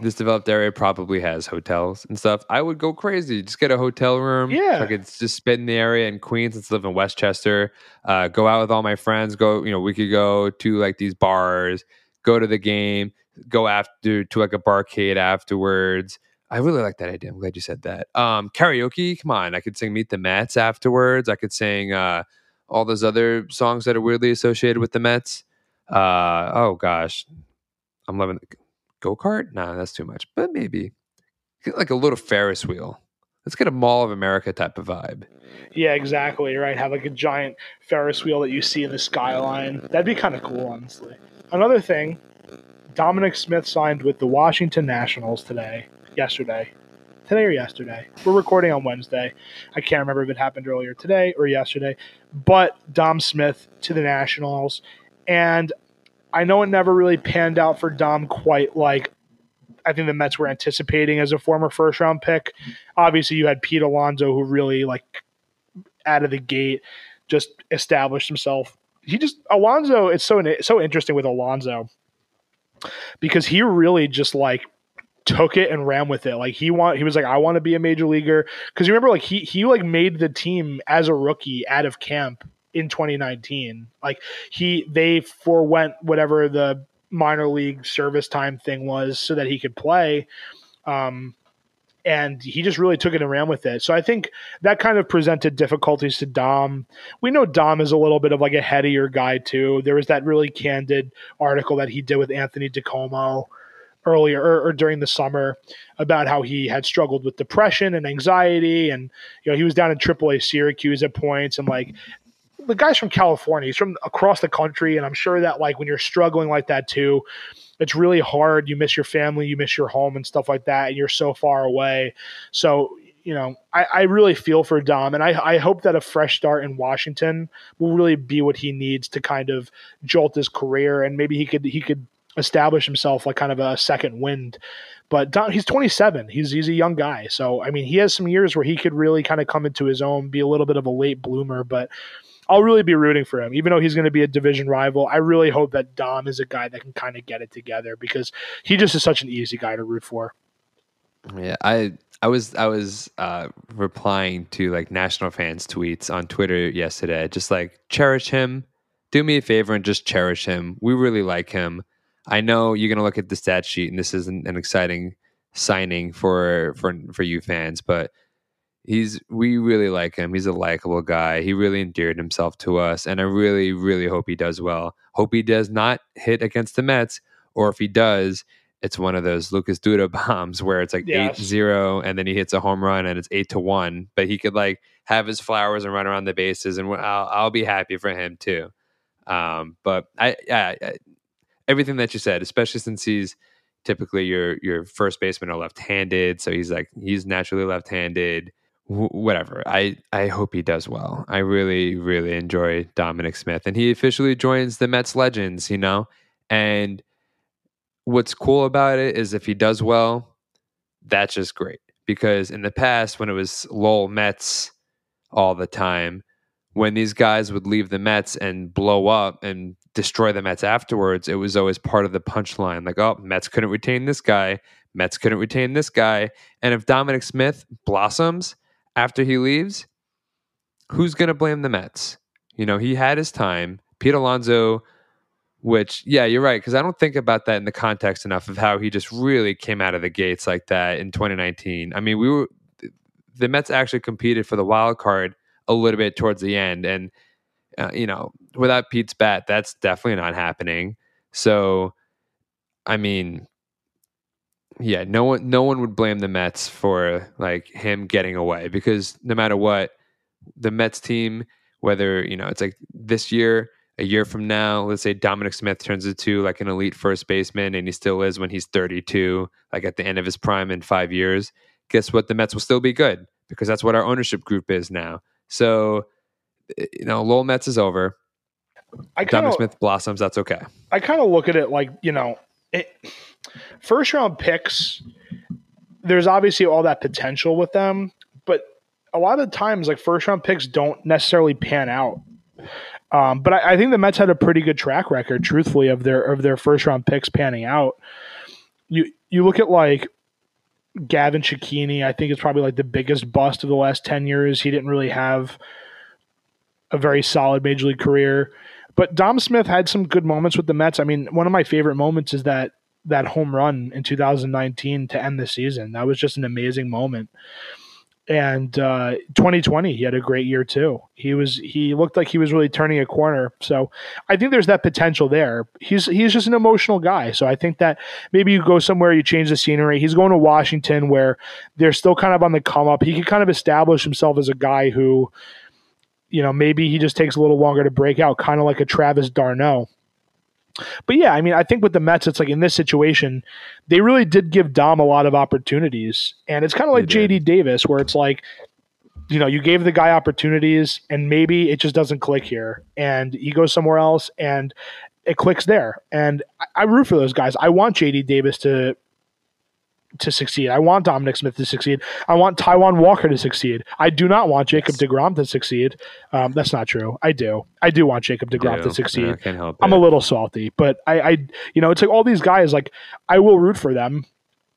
this developed area probably has hotels and stuff. I would go crazy. Just get a hotel room. Yeah. So I could just spend in the area in Queens since I live in Westchester. Uh, go out with all my friends. Go, you know, we could go to like these bars, go to the game, go after to like a barcade afterwards. I really like that idea. I'm glad you said that. Um, karaoke, come on. I could sing Meet the Mets afterwards. I could sing uh, all those other songs that are weirdly associated with the Mets. Uh, oh, gosh. I'm loving the go kart. Nah, that's too much. But maybe get like a little Ferris wheel. Let's get a Mall of America type of vibe. Yeah, exactly. Right. Have like a giant Ferris wheel that you see in the skyline. That'd be kind of cool, honestly. Another thing Dominic Smith signed with the Washington Nationals today yesterday. Today or yesterday. We're recording on Wednesday. I can't remember if it happened earlier today or yesterday. But Dom Smith to the Nationals. And I know it never really panned out for Dom quite like I think the Mets were anticipating as a former first round pick. Obviously, you had Pete Alonso, who really like out of the gate just established himself. He just Alonso. It's so so interesting with Alonso because he really just like took it and ran with it. Like he want he was like I want to be a major leaguer because you remember like he he like made the team as a rookie out of camp in 2019. Like he they forewent whatever the minor league service time thing was so that he could play. Um, and he just really took it and ran with it. So I think that kind of presented difficulties to Dom. We know Dom is a little bit of like a headier guy too. There was that really candid article that he did with Anthony DiComo earlier or, or, during the summer about how he had struggled with depression and anxiety. And you know he was down in AAA Syracuse at points. And like the guy's from California. He's from across the country. And I'm sure that like when you're struggling like that too it's really hard. You miss your family you miss your home and stuff like that and you're so far away. So you know, I, I, really feel for Dom, and I, I, hope that a fresh start in Washington will really be what he needs to kind of jolt his career, and maybe he could he could establish himself like kind of a second wind. But Don, he's 27. He's he's a young guy, so I mean, he has some years where he could really kind of come into his own, be a little bit of a late bloomer. But I'll really be rooting for him, even though he's going to be a division rival. I really hope that Dom is a guy that can kind of get it together because he just is such an easy guy to root for. Yeah, I I was I was uh, replying to like national fans tweets on Twitter yesterday, just like cherish him. Do me a favor and just cherish him. We really like him. I know you're going to look at the stat sheet, and this isn't an exciting signing for for for you fans, but he's we really like him. He's a likable guy. He really endeared himself to us, and I really really hope he does well. Hope he does not hit against the Mets, or if he does, it's one of those Lucas Duda bombs where it's like yes. eight zero, and then he hits a home run and it's eight to one. But he could like have his flowers and run around the bases, and I'll, I'll be happy for him too. Um, but I, I, everything that you said, especially since he's typically your your first baseman are left-handed, so he's like he's naturally left-handed. Whatever. I I hope he does well. I really really enjoy Dominic Smith, and he officially joins the Mets legends. You know, and what's cool about it is if he does well, that's just great. Because in the past, when it was LOL Mets all the time, when these guys would leave the Mets and blow up and destroy the Mets afterwards, it was always part of the punchline. Like, oh, Mets couldn't retain this guy. Mets couldn't retain this guy. And if Dominic Smith blossoms after he leaves, who's going to blame the Mets? You know, he had his time. Pete Alonso, which, yeah, you're right, because I don't think about that in the context enough of how he just really came out of the gates like that in 2019. I mean, we were, the Mets actually competed for the wild card a little bit towards the end. And, uh, you know, without Pete's bat, that's definitely not happening. So, I mean, yeah, no one, no one would blame the Mets for like him getting away because no matter what, the Mets team, whether you know it's like this year, a year from now, let's say Dominic Smith turns into like an elite first baseman, and he still is when he's 32, like at the end of his prime in five years. Guess what? The Mets will still be good because that's what our ownership group is now. So, you know, LOL Mets is over. I kinda, Dominic Smith blossoms. That's okay. I kind of look at it like you know, it, first round picks. There's obviously all that potential with them, but a lot of times, like first round picks don't necessarily pan out. Um, but I, I, think the Mets had a pretty good track record, truthfully, of their of their first round picks panning out. You you look at like Gavin Cecchini, I think it's probably like the biggest bust of the last 10 years. He didn't really have a very solid major league career. But Dom Smith had some good moments with the Mets. I mean, one of my favorite moments is that that home run in 2019 to end the season. That was just an amazing moment. And uh, 2020 he had a great year too. He was he looked like he was really turning a corner. So i think there's that potential there. He's he's just an emotional guy. So i think that maybe you go somewhere you change the scenery. He's going to washington where they're still kind of on the come up. He could kind of establish himself as a guy who you know maybe he just takes a little longer to break out kind of like a travis d'Arnaud. but yeah, I mean, I think with the Mets, it's like in this situation, they really did give Dom a lot of opportunities, and it's kind of like JD Davis, where it's like, you know, you gave the guy opportunities, and maybe it just doesn't click here, and he goes somewhere else, and it clicks there. And I, I root for those guys. I want JD Davis to to succeed. I want Dominic Smith to succeed. I want Taijuan Walker to succeed. I do not want Jacob yes. DeGrom to succeed. Um, that's not true. I do. I do want Jacob DeGrom to succeed. Yeah, can't help I'm it. a little salty, but I, I, you know, it's like all these guys. Like I will root for them,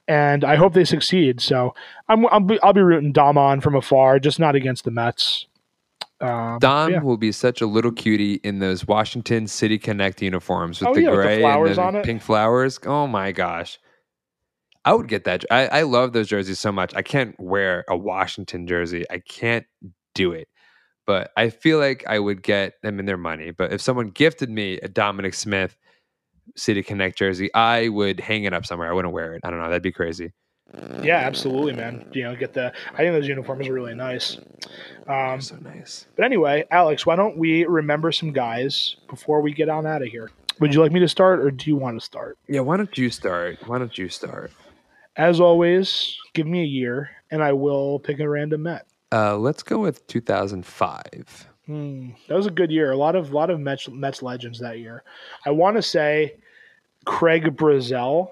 and I hope they succeed. So I'm, I'll be, I'll be rooting Dom on from afar, just not against the Mets. Um, Dom yeah. will be such a little cutie in those Washington City Connect uniforms with oh, the yeah, gray with the and the pink flowers. Oh my gosh. I would get that. I, I love those jerseys so much. I can't wear a Washington jersey. I can't do it. But I feel like I would get them in their money. But if someone gifted me a Dominic Smith City Connect jersey, I would hang it up somewhere. I wouldn't wear it. I don't know. That'd be crazy. Yeah, absolutely, man. You know, get the. I think those uniforms are really nice. Um, so nice. But anyway, Alex, why don't we remember some guys before we get on out of here? Would you like me to start, or do you want to start? Yeah, why don't you start? Why don't you start? As always, give me a year and I will pick a random Met. Uh, let's go with 2005. Hmm, that was a good year. A lot of lot of Mets, Mets legends that year. I want to say Craig Brazell.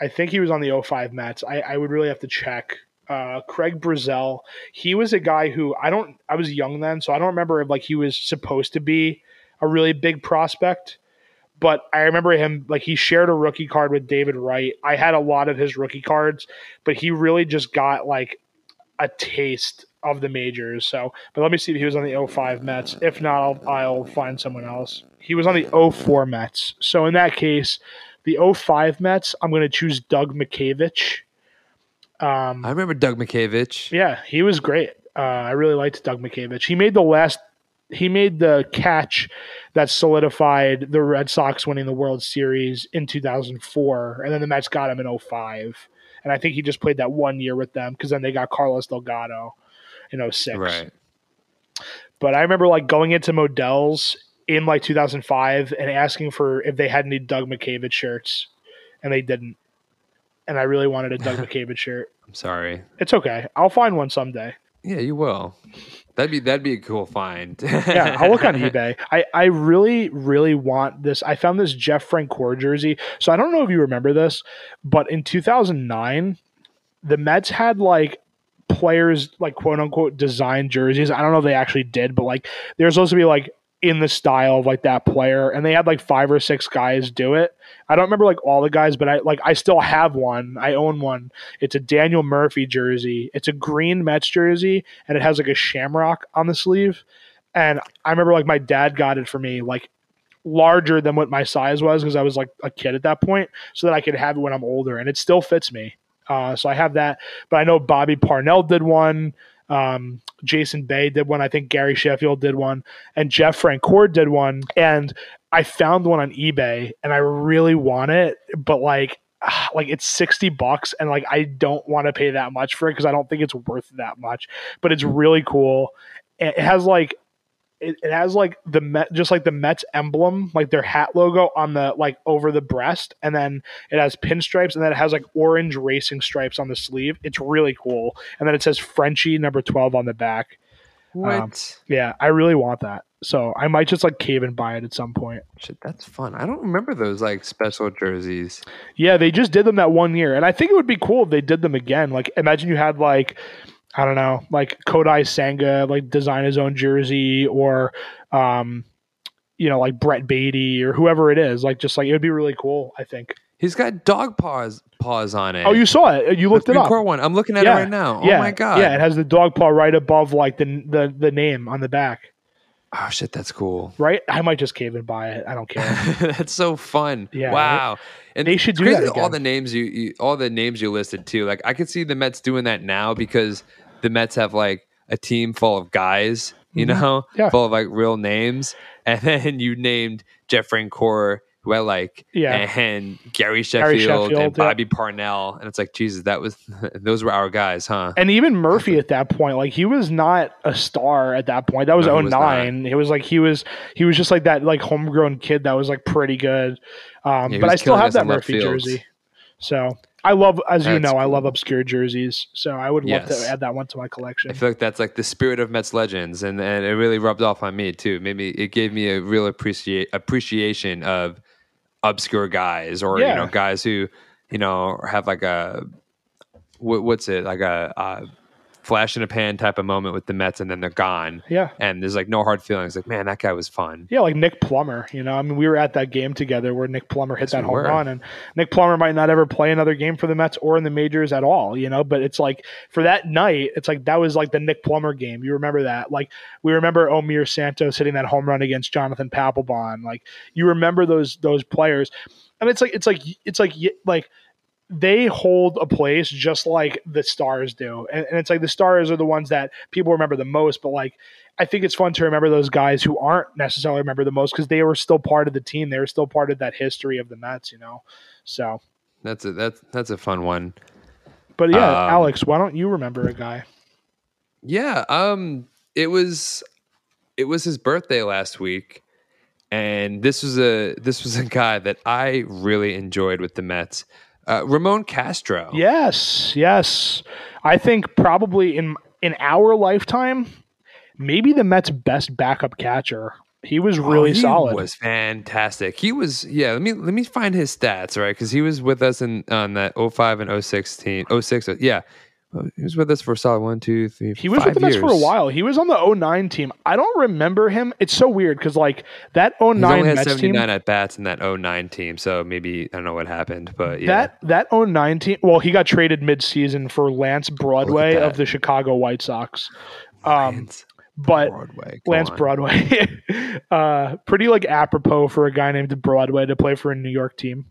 I think he was on the 05 Mets. I, I would really have to check. Uh, Craig Brazell. He was a guy who I don't. I was young then, so I don't remember if like he was supposed to be a really big prospect. But I remember him like he shared a rookie card with David Wright. I had a lot of his rookie cards, but he really just got like a taste of the majors. So, but let me see if he was on the 05 Mets. If not, I'll, I'll find someone else. He was on the 04 Mets. So in that case, the 05 Mets, I'm going to choose Doug Mientkiewicz. Um, I remember Doug Mientkiewicz. Yeah, he was great. Uh, I really liked Doug Mientkiewicz. He made the last he made the catch that solidified the Red Sox winning the World Series in 2004, and then the Mets got him in 05. And I think he just played that one year with them because then they got Carlos Delgado in 06. Right. But I remember like going into Modell's in like 2005 and asking for if they had any Doug Mientkiewicz shirts, and they didn't. And I really wanted a Doug Mientkiewicz shirt. I'm sorry. It's okay. I'll find one someday. Yeah, you will. That'd be that'd be a cool find. yeah, I'll look on eBay. I, I really, really want this. I found this Jeff Francoeur jersey. So I don't know if you remember this, but in 2009, the Mets had like players like quote unquote design jerseys. I don't know if they actually did, but like they're supposed to be like in the style of like that player and they had like five or six guys do it. I don't remember like all the guys but i like i still have one. I own one. It's a daniel murphy jersey. It's a green mets jersey and it has like a shamrock on the sleeve. And i remember like my dad got it for me like larger than what my size was because i was like a kid at that point so that i could have it when i'm older and it still fits me. Uh, so i have that. But i know bobby parnell did one um, Jason Bay did one. I think Gary Sheffield did one, and Jeff Francoeur did one. And I found one on eBay, and I really want it, but like, like it's sixty bucks, and like I don't want to pay that much for it because I don't think it's worth that much. But it's really cool. It has like it, it has like the Met, just like the Mets emblem, like their hat logo on the like over the breast, and then it has pinstripes, and then it has like orange racing stripes on the sleeve. It's really cool, and then it says Frenchie number twelve on the back. what? Um, yeah, I really want that, so I might just like cave and buy it at some point. Shit, that's fun. I don't remember those like special jerseys. Yeah, they just did them that one year, and I think it would be cool if they did them again. Like, imagine you had like, I don't know, like Kodai Senga like design his own jersey, or, um, you know, like Brett Baty or whoever it is. Like, just like it would be really cool. I think. He's got dog paws paws on it. Oh, you saw it? You looked the it up. Core one. I'm looking at Yeah. it right now. yeah, Oh my god. Yeah, it has the dog paw right above like the the the name on the back. Oh shit, that's cool. Right? I might just cave and buy it. I don't care. that's so fun. Yeah, Wow. And They should do that All the names you, you, all the names you listed too. Like I could see the Mets doing that now because the Mets have like a team full of guys, you Mhm. know, Yeah. full of like real names, and then you named Jeff Francoeur, who I like, Yeah. and Gary Sheffield, Sheffield, and yeah. Bobby Parnell, and it's like Jesus, that was those were our guys, huh? And even Murphy at that point, like he was not a star at that point. That was No, he oh was. It was like he was he was just like that like homegrown kid that was like pretty good. Um, Yeah, but I still have that Murphy field. jersey. So I love, as you That's know, I love obscure jerseys. So I would love Yes. to add that one to my collection. I feel like that's like the spirit of Mets legends, and, and it really rubbed off on me too. Maybe it gave me a real appreciate appreciation of obscure guys, or Yeah. you know, guys who you know have like a what, what's it like a, uh flash in a pan type of moment with the Mets, and then they're gone, Yeah. and there's like no hard feelings. Like man, that guy was fun. Yeah, like Nick Plummer. You know, I mean, we were at that game together where Nick Plummer hit Yes, that we home were. run, and Nick Plummer might not ever play another game for the Mets or in the majors at all. You know, but it's like for that night, it's like that was like the Nick Plummer game. You remember that? Like we remember Omir Santos hitting that home run against Jonathan Papelbon. Like you remember those those players, and it's like it's like it's like like they hold a place just like the stars do. And, and it's like the stars are the ones that people remember the most, but like I think it's fun to remember those guys who aren't necessarily remember the most because they were still part of the team. They were still part of that history of the Mets, you know. So, That's a that's that's a fun one. but yeah, Um, Alex, why don't you remember a guy? Yeah, um it was it was his birthday last week and this was a this was a guy that I really enjoyed with the Mets. Uh, Ramon Castro. Yes, yes. I think probably in in our lifetime, maybe the Mets' best backup catcher. He was Oh, really he solid. Was fantastic. He was yeah, let me let me find his stats, right? Cuz he was with us in on that 05 and 06 team. 06 yeah. He was with us for a solid one, two, three, He was with the Mets for a while. He was on the 09 team. I don't remember him. It's so weird because like that He 09 only had Mets 79 team. at bats in that 09 team, so maybe I don't know what happened, but yeah. That that 09 team. Well, he got traded midseason for Lance Broadway of the Chicago White Sox. Um, Lance but Broadway. Lance on. Broadway, uh, pretty like apropos for a guy named Broadway to play for a New York team.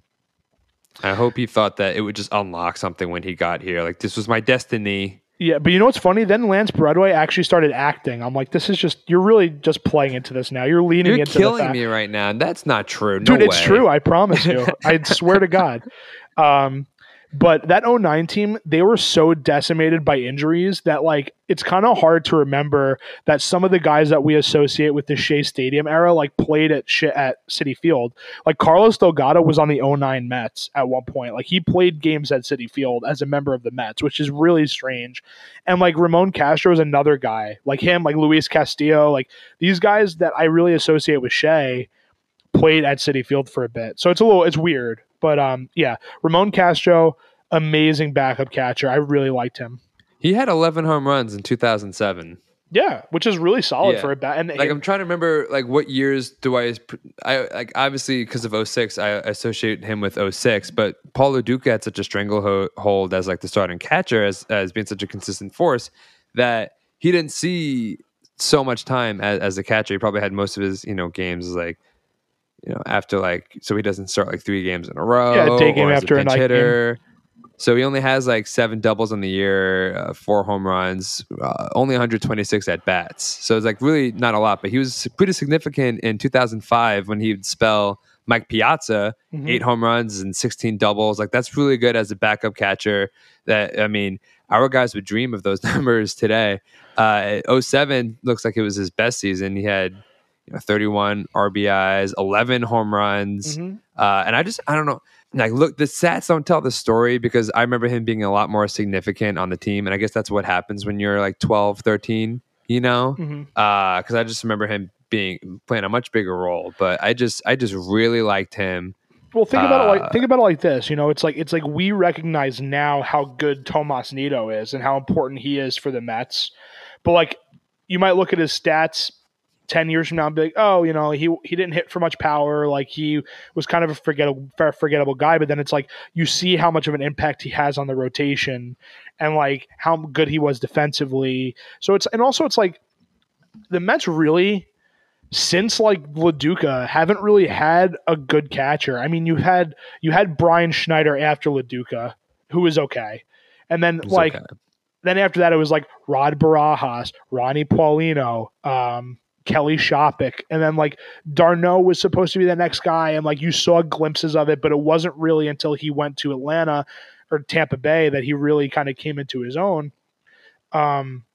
I hope he thought that it would just unlock something when he got here. Like this was my destiny. Yeah, but you know what's funny? Then Lance Broadway actually started acting. I'm like, this is just you're really just playing into this now. You're leaning You're into the killing me right now. and That's not true. No dude it's true i promise you i swear to god um But that 09 team, they were so decimated by injuries that like it's kind of hard to remember that some of the guys that we associate with the Shea Stadium era like played at at Citi Field. Like Carlos Delgado was on the 09 Mets at one point. Like he played games at Citi Field as a member of the Mets, which is really strange. And like Ramon Castro is another guy like him, like Luis Castillo, like these guys that I really associate with Shea played at Citi Field for a bit. So it's a little it's weird. But um yeah, Ramon Castro, amazing backup catcher. I really liked him. He had 11 home runs in 2007. Yeah, which is really solid Yeah. for a bat. And Like I'm trying to remember like what years do I I like obviously because of 06 I associate him with 06 but Paul Duca had such a stranglehold as like the starting catcher as as being such a consistent force that he didn't see so much time as, as a catcher. He probably had most of his you know games like you know after like so he doesn't start like three games in a row. Yeah, day game after a pinch night game. hitter. So he only has like seven doubles on the year, uh, four home runs, uh, only 126 at bats. So it's like really not a lot, but he was pretty significant in 2005 when he would spell Mike Piazza, Mhm. eight home runs and 16 doubles. Like that's really good as a backup catcher. That I mean, our guys would dream of those numbers today. Uh, 07 looks like it was his best season. He had you know 31 RBIs, 11 home runs. Mhm. Uh, and I just, I don't know. Like, look, the stats don't tell the story because I remember him being a lot more significant on the team. And I guess that's what happens when you're like 12, 13, you know? Because I just remember him being playing a much bigger role. But I just, I just really liked him. Well, think about it Uh, like think about it like this. You know, it's like it's like we recognize now how good Tomas Nido is and how important he is for the Mets. But like, you might look at his stats ten years from now and be like, oh, you know, he he didn't hit for much power. Like he was kind of a forgettable forgettable guy. But then it's like you see how much of an impact he has on the rotation and like how good he was defensively. So it's and also it's like the Mets really since like Lo Duca haven't really had a good catcher. I mean, you had you had Brian Schneider after Lo Duca, who was okay, and then like okay. then after that it was like Rod Barajas, Ronnie Paulino, um, Kelly Shoppach, and then like d'Arnaud was supposed to be the next guy, and like you saw glimpses of it, but it wasn't really until he went to Atlanta or Tampa Bay that he really kind of came into his own. Um,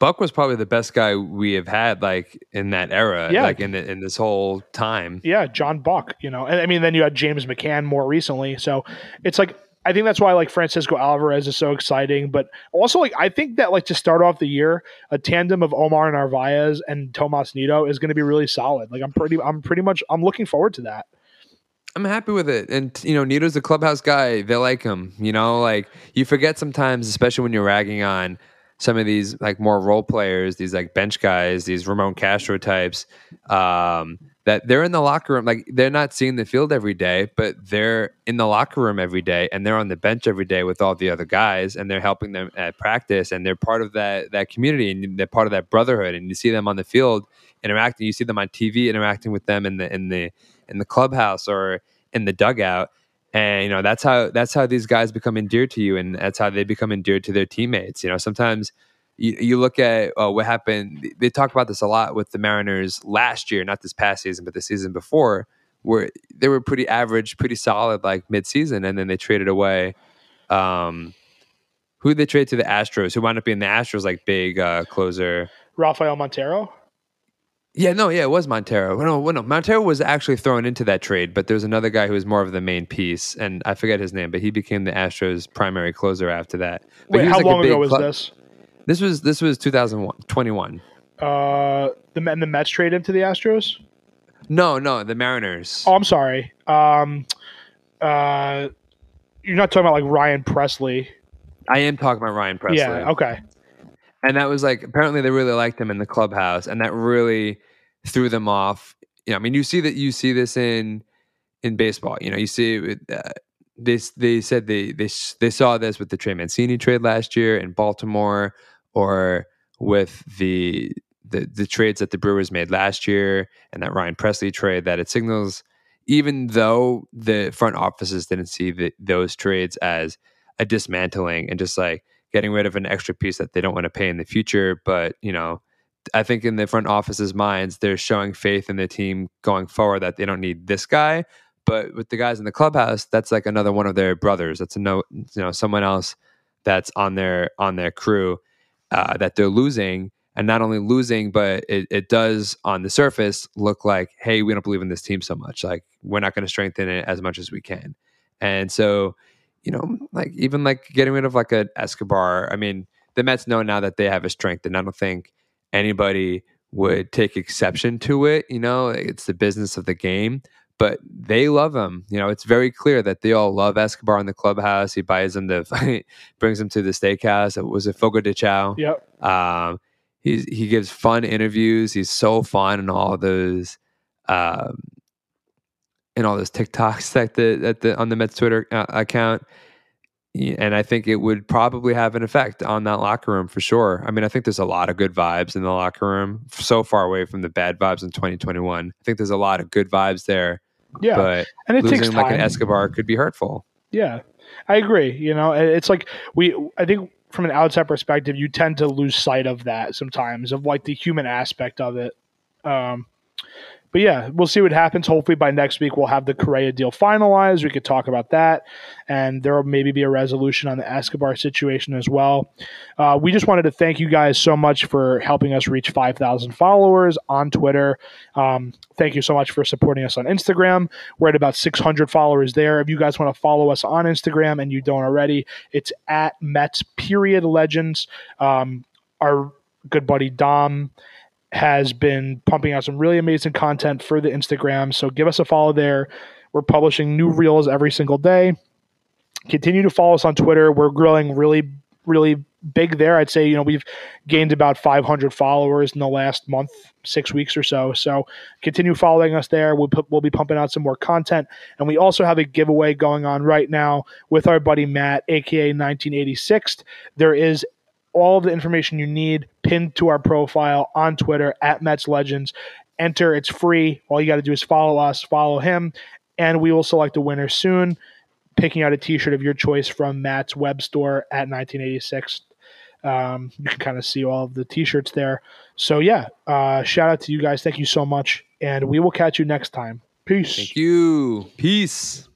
Buck was probably the best guy we have had, like in that era, Yeah. like in the, in this whole time. Yeah, John Buck, you know. And I mean then you had James McCann more recently. So it's like I think that's why like Francisco Alvarez is so exciting. But also like I think that like to start off the year, a tandem of Omar Narvaez and Tomas Nido is gonna be really solid. Like I'm pretty I'm pretty much I'm looking forward to that. I'm happy with it. And, you know, Nido's a clubhouse guy. They like him. You know, like you forget sometimes, especially when you're ragging on some of these like more role players, these like bench guys, these Ramon Castro types, um, that they're in the locker room. Like they're not seeing the field every day, but they're in the locker room every day and they're on the bench every day with all the other guys and they're helping them at practice and they're part of that, that community and they're part of that brotherhood. And you see them on the field interacting, you see them on TV interacting with them in the, in the, in the clubhouse or in the dugout and you know that's how that's how these guys become endeared to you and that's how they become endeared to their teammates you know sometimes you, you look at uh, what happened they talk about this a lot with the mariners last year not this past season but the season before where they were pretty average pretty solid like mid-season and then they traded away um who they trade to the astros who wound up being the astros like big uh closer Rafael Montero. yeah, no, yeah, it was Montero. No, no, Montero was actually thrown into that trade, but there was another guy who was more of the main piece, and I forget his name, but he became the Astros' primary closer after that. But Wait, how like long ago was cl- this? This was this was 2021. Uh the and the Mets trade him to the Astros? No, no, the Mariners. Oh, I'm sorry. Um uh you're not talking about like Ryan Pressly. I am talking about Ryan Pressly. Yeah, okay. and that was like apparently they really liked him in the clubhouse, and that really threw them off. You know, I mean, you see that you see this in in baseball. You know, you see it uh, this. They said they they they saw this with the Trey Mancini trade last year in Baltimore, or with the the the trades that the Brewers made last year, and that Ryan Pressly trade. That it signals, even though the front offices didn't see the, those trades as a dismantling and just like getting rid of an extra piece that they don't want to pay in the future. But, you know, I think in the front office's minds, they're showing faith in the team going forward that they don't need this guy, but with the guys in the clubhouse, that's like another one of their brothers. That's a no, you know, someone else that's on their on their crew uh, that they're losing, and not only losing, but it, it does on the surface look like, hey, we don't believe in this team so much. Like we're not going to strengthen it as much as we can, and so you know, like even like getting rid of like an Escobar. I mean, the Mets know now that they have a strength, and I don't think anybody would take exception to it. You know, it's the business of the game, but they love him. You know, it's very clear that they all love Escobar in the clubhouse. He buys them the, brings them to the steakhouse. It was a Fogo de Chao. Yep. Um, he's, he gives fun interviews. He's so fun in all those, um, in all those TikToks that the, that the on the Mets Twitter uh, account and I think it would probably have an effect on that locker room for sure. I mean, I think there's a lot of good vibes in the locker room, so far away from the bad vibes in 2021. I think there's a lot of good vibes there. Yeah, but and it losing takes like an. Escobar could be hurtful. Yeah, I agree. You know, it's like we. I think from an outside perspective, you tend to lose sight of that sometimes, of like the human aspect of it. Um, but yeah, we'll see what happens. Hopefully by next week we'll have the Correa deal finalized. We could talk about that, and there will maybe be a resolution on the Escobar situation as well. Uh, we just wanted to thank you guys so much for helping us reach 5,000 followers on Twitter. Um, thank you so much for supporting us on Instagram. We're at about 600 followers there. If you guys want to follow us on Instagram and you don't already, it's at Mets period legends. Um, our good buddy Dom has been pumping out some really amazing content for the Instagram. So give us a follow there. We're publishing new reels every single day. Continue to follow us on Twitter. We're growing really, really big there. I'd say, you know, we've gained about 500 followers in the last month, six weeks or so. So continue following us there. We'll, we'll be pumping out some more content. And we also have a giveaway going on right now with our buddy Matt, aka 1986. There is all of the information you need pinned to our profile on Twitter at Mets Legends. Enter, it's free. All you got to do is follow us, follow him, and we will select a winner soon, picking out a t shirt of your choice from Matt's web store at 1986. Um, you can kind of see all of the t shirts there. So, yeah, uh, shout out to you guys. Thank you so much. And we will catch you next time. Peace. Thank you. Peace.